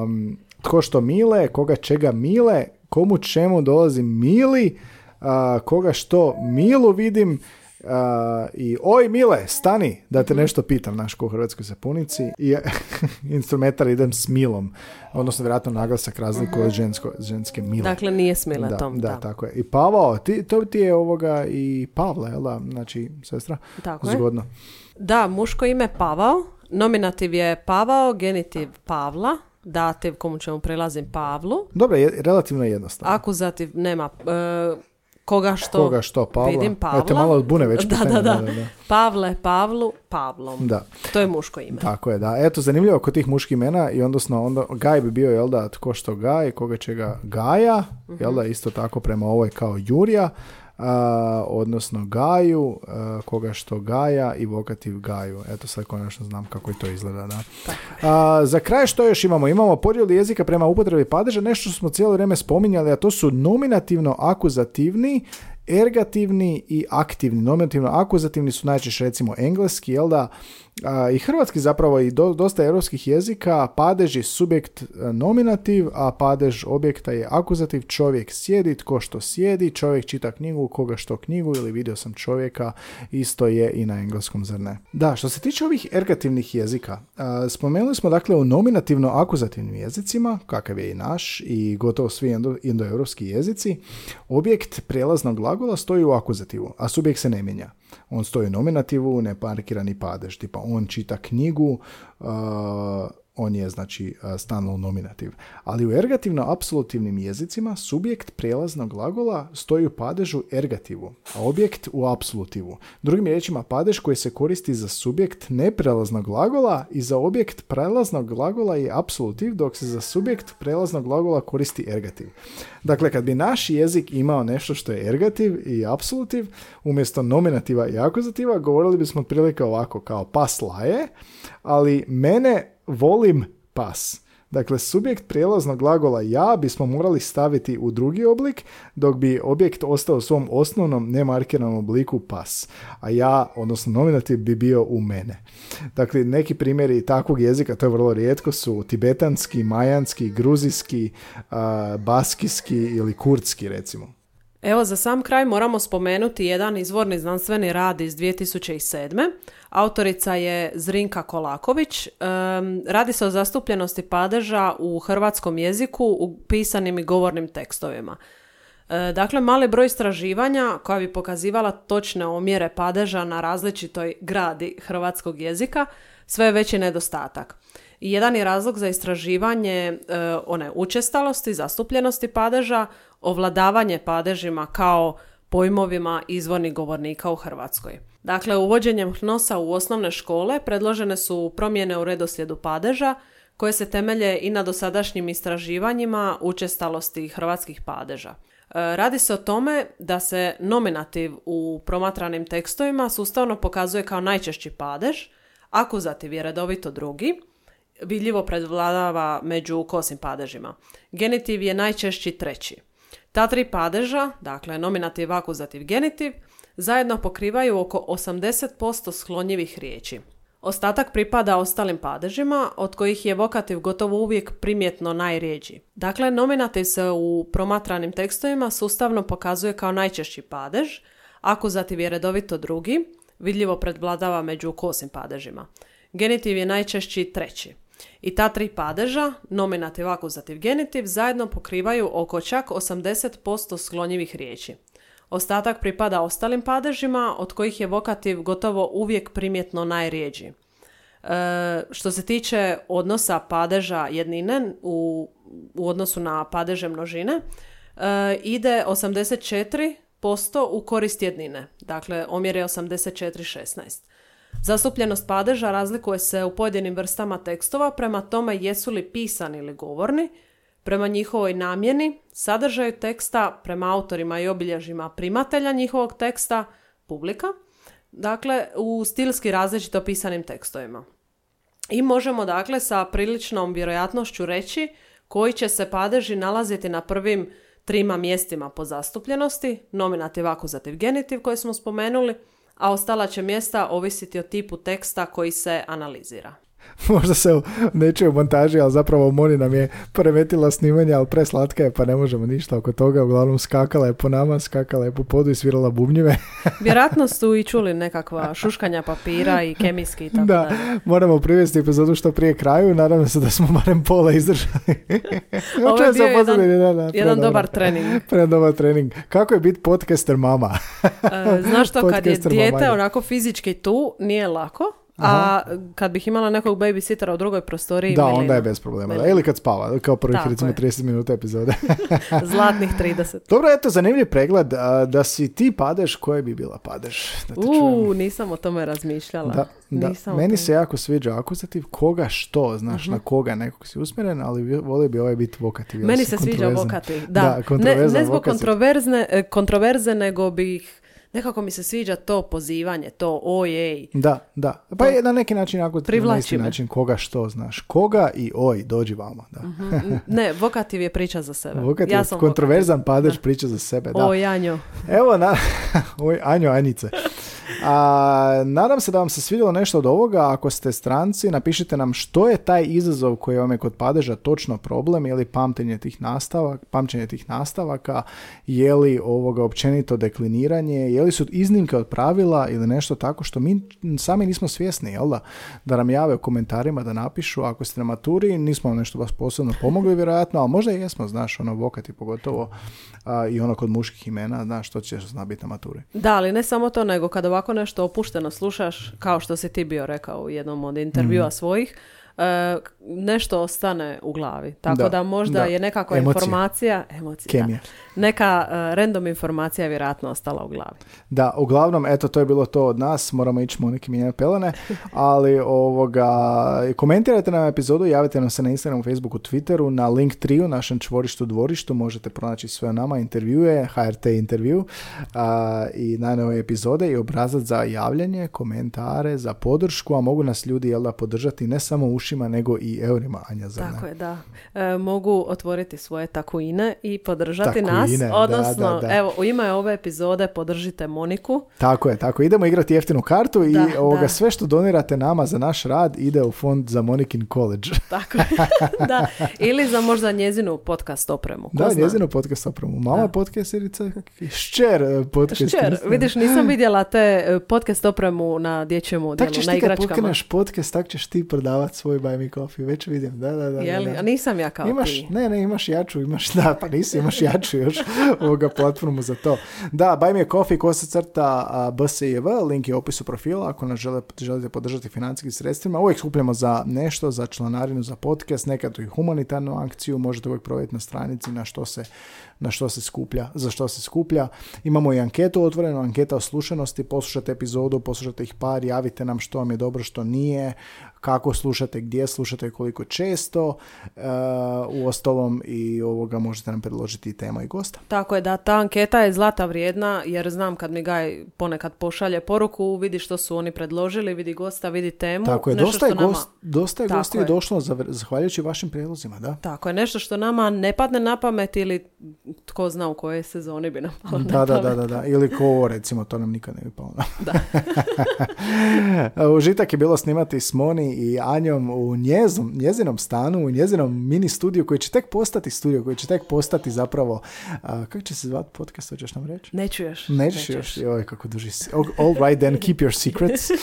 um, tko što Mile, koga čega Mile, komu čemu dolazi Mili, a, koga što Milu vidim, a, i oj Mile, stani, da te nešto pitam, naš ko u Hrvatskoj sapunici. I instrumentar idem s Milom, odnosno vjerojatno naglasak razliku od žensko, ženske Mile. Dakle, nije s da, Miletom. da, tako je. I Pavao, ti, to ti je ovoga i Pavla, jel da? Znači, sestra? Tako je. Zgodno. Da, muško ime Pavao, nominativ je Pavao, genitiv Pavla, dativ komu čemu prilazim Pavlu, Dobro, je, relativno jednostavno. akuzativ nema e, koga što, Koga što, Pavla? vidim Pavla. Eto, malo odbune već da, pitanje, da, da, da. Pavle, Pavlu, Pavlom. Da, To je muško ime. tako je, da. Eto, zanimljivo kod tih muških imena i odnosno onda Gaj bi bio, jel da, tko što Gaj, koga čega Gaja, jel da, isto tako prema ovoj kao Jurija, odnosno Gaju, koga što Gaja i vokativ Gaju. Eto, sad konačno znam kako i to izgleda, da. A, za kraj što još imamo? Imamo podjelu jezika prema upotrebi padeža, nešto što smo cijelo vrijeme spominjali, a to su nominativno akuzativni ergativni i aktivni. Nominativno akuzativni su najčešće recimo engleski, jel da? A, I hrvatski zapravo i do- dosta europskih jezika padež je subjekt e, nominativ, a padež objekta je akuzativ. Čovjek sjedi, tko što sjedi, čovjek čita knjigu, koga što knjigu ili vidio sam čovjeka, isto je i na engleskom, zar ne? Da, što se tiče ovih ergativnih jezika, a, spomenuli smo dakle u nominativno akuzativnim jezicima, kakav je i naš i gotovo svi indo, jezici, objekt prijelaznog glagola stoji u akuzativu, a subjekt se ne mijenja. On stoji u nominativu, neparkirani padež, tipa on čita knjigu, uh, on je znači uh, stalno nominativ. Ali u ergativno-apsolutivnim jezicima subjekt prijelaznog glagola stoji u padežu ergativu, a objekt u apsolutivu. Drugim riječima, padež koji se koristi za subjekt neprelaznog glagola i za objekt prelaznog glagola je apsolutiv, dok se za subjekt prelaznog glagola koristi ergativ. Dakle, kad bi naš jezik imao nešto što je ergativ i apsolutiv, umjesto nominativa i akuzativa, govorili bismo otprilike ovako, kao pas laje, ali mene volim pas. Dakle, subjekt prijelaznog glagola ja bismo morali staviti u drugi oblik, dok bi objekt ostao u svom osnovnom nemarkiranom obliku pas. A ja, odnosno nominativ, bi bio u mene. Dakle, neki primjeri takvog jezika, to je vrlo rijetko, su tibetanski, majanski, gruzijski, baskijski ili kurdski, recimo. Evo, za sam kraj moramo spomenuti jedan izvorni znanstveni rad iz 2007. Autorica je Zrinka Kolaković. Em, radi se o zastupljenosti padeža u hrvatskom jeziku u pisanim i govornim tekstovima. E, Dakle, mali broj istraživanja koja bi pokazivala točne omjere padeža na različitoj gradi hrvatskog jezika, sve je veći nedostatak. I jedan je razlog za istraživanje e, one učestalosti, zastupljenosti padeža, ovladavanje padežima kao pojmovima izvornih govornika u Hrvatskoj. Dakle, uvođenjem HNOS-a u osnovne škole predložene su promjene u redoslijedu padeža koje se temelje i na dosadašnjim istraživanjima učestalosti hrvatskih padeža. E, Radi se o tome da se nominativ u promatranim tekstovima sustavno pokazuje kao najčešći padež, Akuzativ je redovito drugi, vidljivo predvladava među kosim padežima. Genitiv je najčešći treći. Ta tri padeža, dakle nominativ, akuzativ, genitiv, zajedno pokrivaju oko 80% sklonjivih riječi. Ostatak pripada ostalim padežima, od kojih je vokativ gotovo uvijek primjetno najrijeđi. Dakle, nominativ se u promatranim tekstovima sustavno pokazuje kao najčešći padež, akuzativ je redovito drugi, vidljivo predvladava među kosim padežima. Genitiv je najčešći treći. I ta tri padeža, nominativ, akuzativ, genitiv, zajedno pokrivaju oko čak 80% sklonjivih riječi. Ostatak pripada ostalim padežima, od kojih je vokativ gotovo uvijek primjetno najrijeđi. E, što se tiče odnosa padeža jednine u, u odnosu na padeže množine, e, ide 84% u korist jednine. Dakle, omjer je 84-16. Zastupljenost padeža razlikuje se u pojedinim vrstama tekstova prema tome jesu li pisani ili govorni, prema njihovoj namjeni, sadržaju teksta, prema autorima i obilježjima primatelja njihovog teksta, publika, dakle u stilski različito pisanim tekstovima. I možemo dakle sa priličnom vjerojatnošću reći koji će se padeži nalaziti na prvim trima mjestima po zastupljenosti, nominativ, akuzativ, genitiv koje smo spomenuli, a ostala će mjesta ovisiti o tipu teksta koji se analizira. Možda se ne čuje u montaži, ali zapravo Moni nam je premetila snimanje, ali preslatka je pa ne možemo ništa oko toga. Uglavnom skakala je po nama, skakala je po podu i svirala bubnjive. Vjerojatno su i čuli nekakva šuškanja papira i kemijski i tako Da, moramo privesti epizodu što prije kraju. Nadam se da smo barem pola izdržali. Ovo je bio jedan, jedan dobar trening. dobar trening. Kako je biti podcaster mama? E, znaš to, kad je dijete onako fizički tu, nije lako. A kad bih imala nekog babysittera u drugoj prostoriji... Da, onda je bez problema. Ili kad spava, kao prvih recimo 30 minuta epizode. Zlatnih 30. Dobro, eto, zanimljiv pregled. Da si ti padeš, koje bi bila padeš? Da Uuu, nisam o tome razmišljala. Da, da. Meni se jako sviđa akuzativ. Koga što, znaš, uh na koga nekog si usmjeren, ali volio bi ovaj biti vokativ. Meni se sviđa vokativ, da. da ne, ne zbog kontroverzne, e, kontroverze, nego bih nekako mi se sviđa to pozivanje, to ojej. Da, da. Pa je na neki način ako na isti način koga što znaš. Koga i oj, dođi vama. Da. Mhm. Ne, vokativ je priča za sebe. Vokativ ja sam kontroverzan padeš priča za sebe. Da. Oj, Anjo. Evo, na... oj, Anjo, Anjice. A, nadam se da vam se svidjelo nešto od ovoga. Ako ste stranci, napišite nam što je taj izazov koji vam je kod padeža točno problem, je li pamćenje tih nastavaka, pamćenje tih nastavaka, je li ovoga općenito dekliniranje, je li su iznimke od pravila ili nešto tako što mi sami nismo svjesni, jel da? Da nam jave u komentarima, da napišu, ako ste na maturi, nismo vam nešto vas posebno pomogli vjerojatno, ali možda i jesmo, znaš, ono vokati pogotovo i ono kod muških imena, znaš, što će zna biti na maturi. Da, ali ne samo to, nego kada ovako nešto opušteno slušaš, kao što si ti bio rekao u jednom od intervjua mm. svojih, E, nešto ostane u glavi. Tako da, možda je nekakva informacija, emocija, neka uh, random informacija je vjerojatno ostala u glavi. Da, uglavnom, eto, to je bilo to od nas, moramo ići Moniki mijenjati pelene, ali ovoga, komentirajte nam epizodu, javite nam se na Instagramu, Facebooku, Twitteru, na link u našem čvorištu, dvorištu, možete pronaći sve o nama, intervjue, HRT intervju i najnove epizode i obrazac za javljanje, komentare, za podršku, a mogu nas ljudi, jel da, podržati ne samo ušima nego i eurima, Anja Tako je, da. E, mogu otvoriti svoje takuine i podržati nas. Odnosno, evo, u ime ove epizode podržite Moniku. Tako je, tako. Idemo igrati jeftinu kartu i ovoga, sve što donirate nama za naš rad ide u fond za Monikin college. Tako da. Ili za možda njezinu podcast opremu. Ko da, njezinu podcast opremu. Mama podcasterica, šćer e, podcast. Šćer, vidiš, nisam vidjela te e, podcast opremu na dječjem modelu, na igračkama. Tak ćeš ti kad podcast, tak ćeš ti prodavati svoj buy me coffee, već vidim, da, da, da. Jeli? A nisam ja kao imaš, ti. Ne, ne, imaš jaču, imaš, da, pa nisi, imaš jaču još ovoga platformu za to. Da, buy me coffee, kosa crta BSIV, link je u opisu profila, ako nas žele, želite podržati financijskim sredstvima, uvijek skupljamo za nešto, za članarinu, za podcast, nekad i humanitarnu akciju, možete uvijek provjeriti na stranici na što se na što se skuplja, za što se skuplja. Imamo i anketu otvorenu, anketa o slušanosti, poslušajte epizodu, poslušajte ih par, javite nam što vam je dobro, što nije, kako slušate, gdje slušate, koliko često. Uh, u ostalom i ovoga možete nam predložiti tema i gosta. Tako je da ta anketa je zlata vrijedna jer znam kad mi Gaj ponekad pošalje poruku, vidi što su oni predložili, vidi gosta, vidi temu. Tako je, nešto dosta je, što nama- gost, dosta je gostiju je. došlo za- zahvaljujući vašim prijedlozima, da? Tako je, nešto što nama ne padne na pamet ili tko zna u kojoj sezoni bi nam palo na Da, da, pamet. da, da, da. Ili ko recimo, to nam nikad ne bi palo na Da. Užitak je bilo snimati s Moni i Anjom u njezom, njezinom stanu, u njezinom mini studiju koji će tek postati studio, koji će tek postati zapravo, a, kako će se zvati podcast, hoćeš nam reći? Neću još. Nećeš još, joj, kako duži si. All right then, keep your secrets.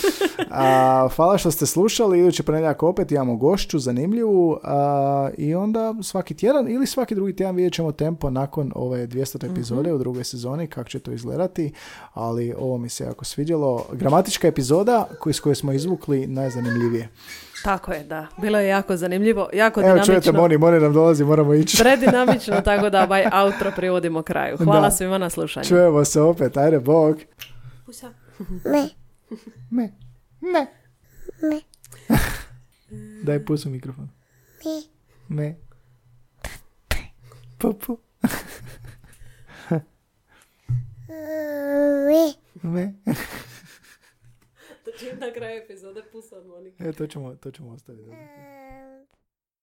A, hvala što ste slušali, idući ponedjeljak opet imamo gošću zanimljivu a, i onda svaki tjedan ili svaki drugi tjedan vidjet ćemo tempo nakon ove 200. epizode u drugoj sezoni, kako će to izgledati, ali ovo mi se jako svidjelo. Gramatička epizoda koju, s koje smo izvukli najzanimljivije. Tako je, da. Bilo je jako zanimljivo, jako Evo dinamično. čujete, Moni, Moni nam dolazi, moramo ići. Predinamično, tako da ovaj outro privodimo kraju. Hvala Da. svima na slušanju. Čujemo se opet, ajde, bog. Pusa. Me. Me. Ne. Me. Daj pusu mikrofon. Me. Me. Pupu. Me. na kraju epizode pusa od Monike. E, to ćemo, to ćemo ostaviti.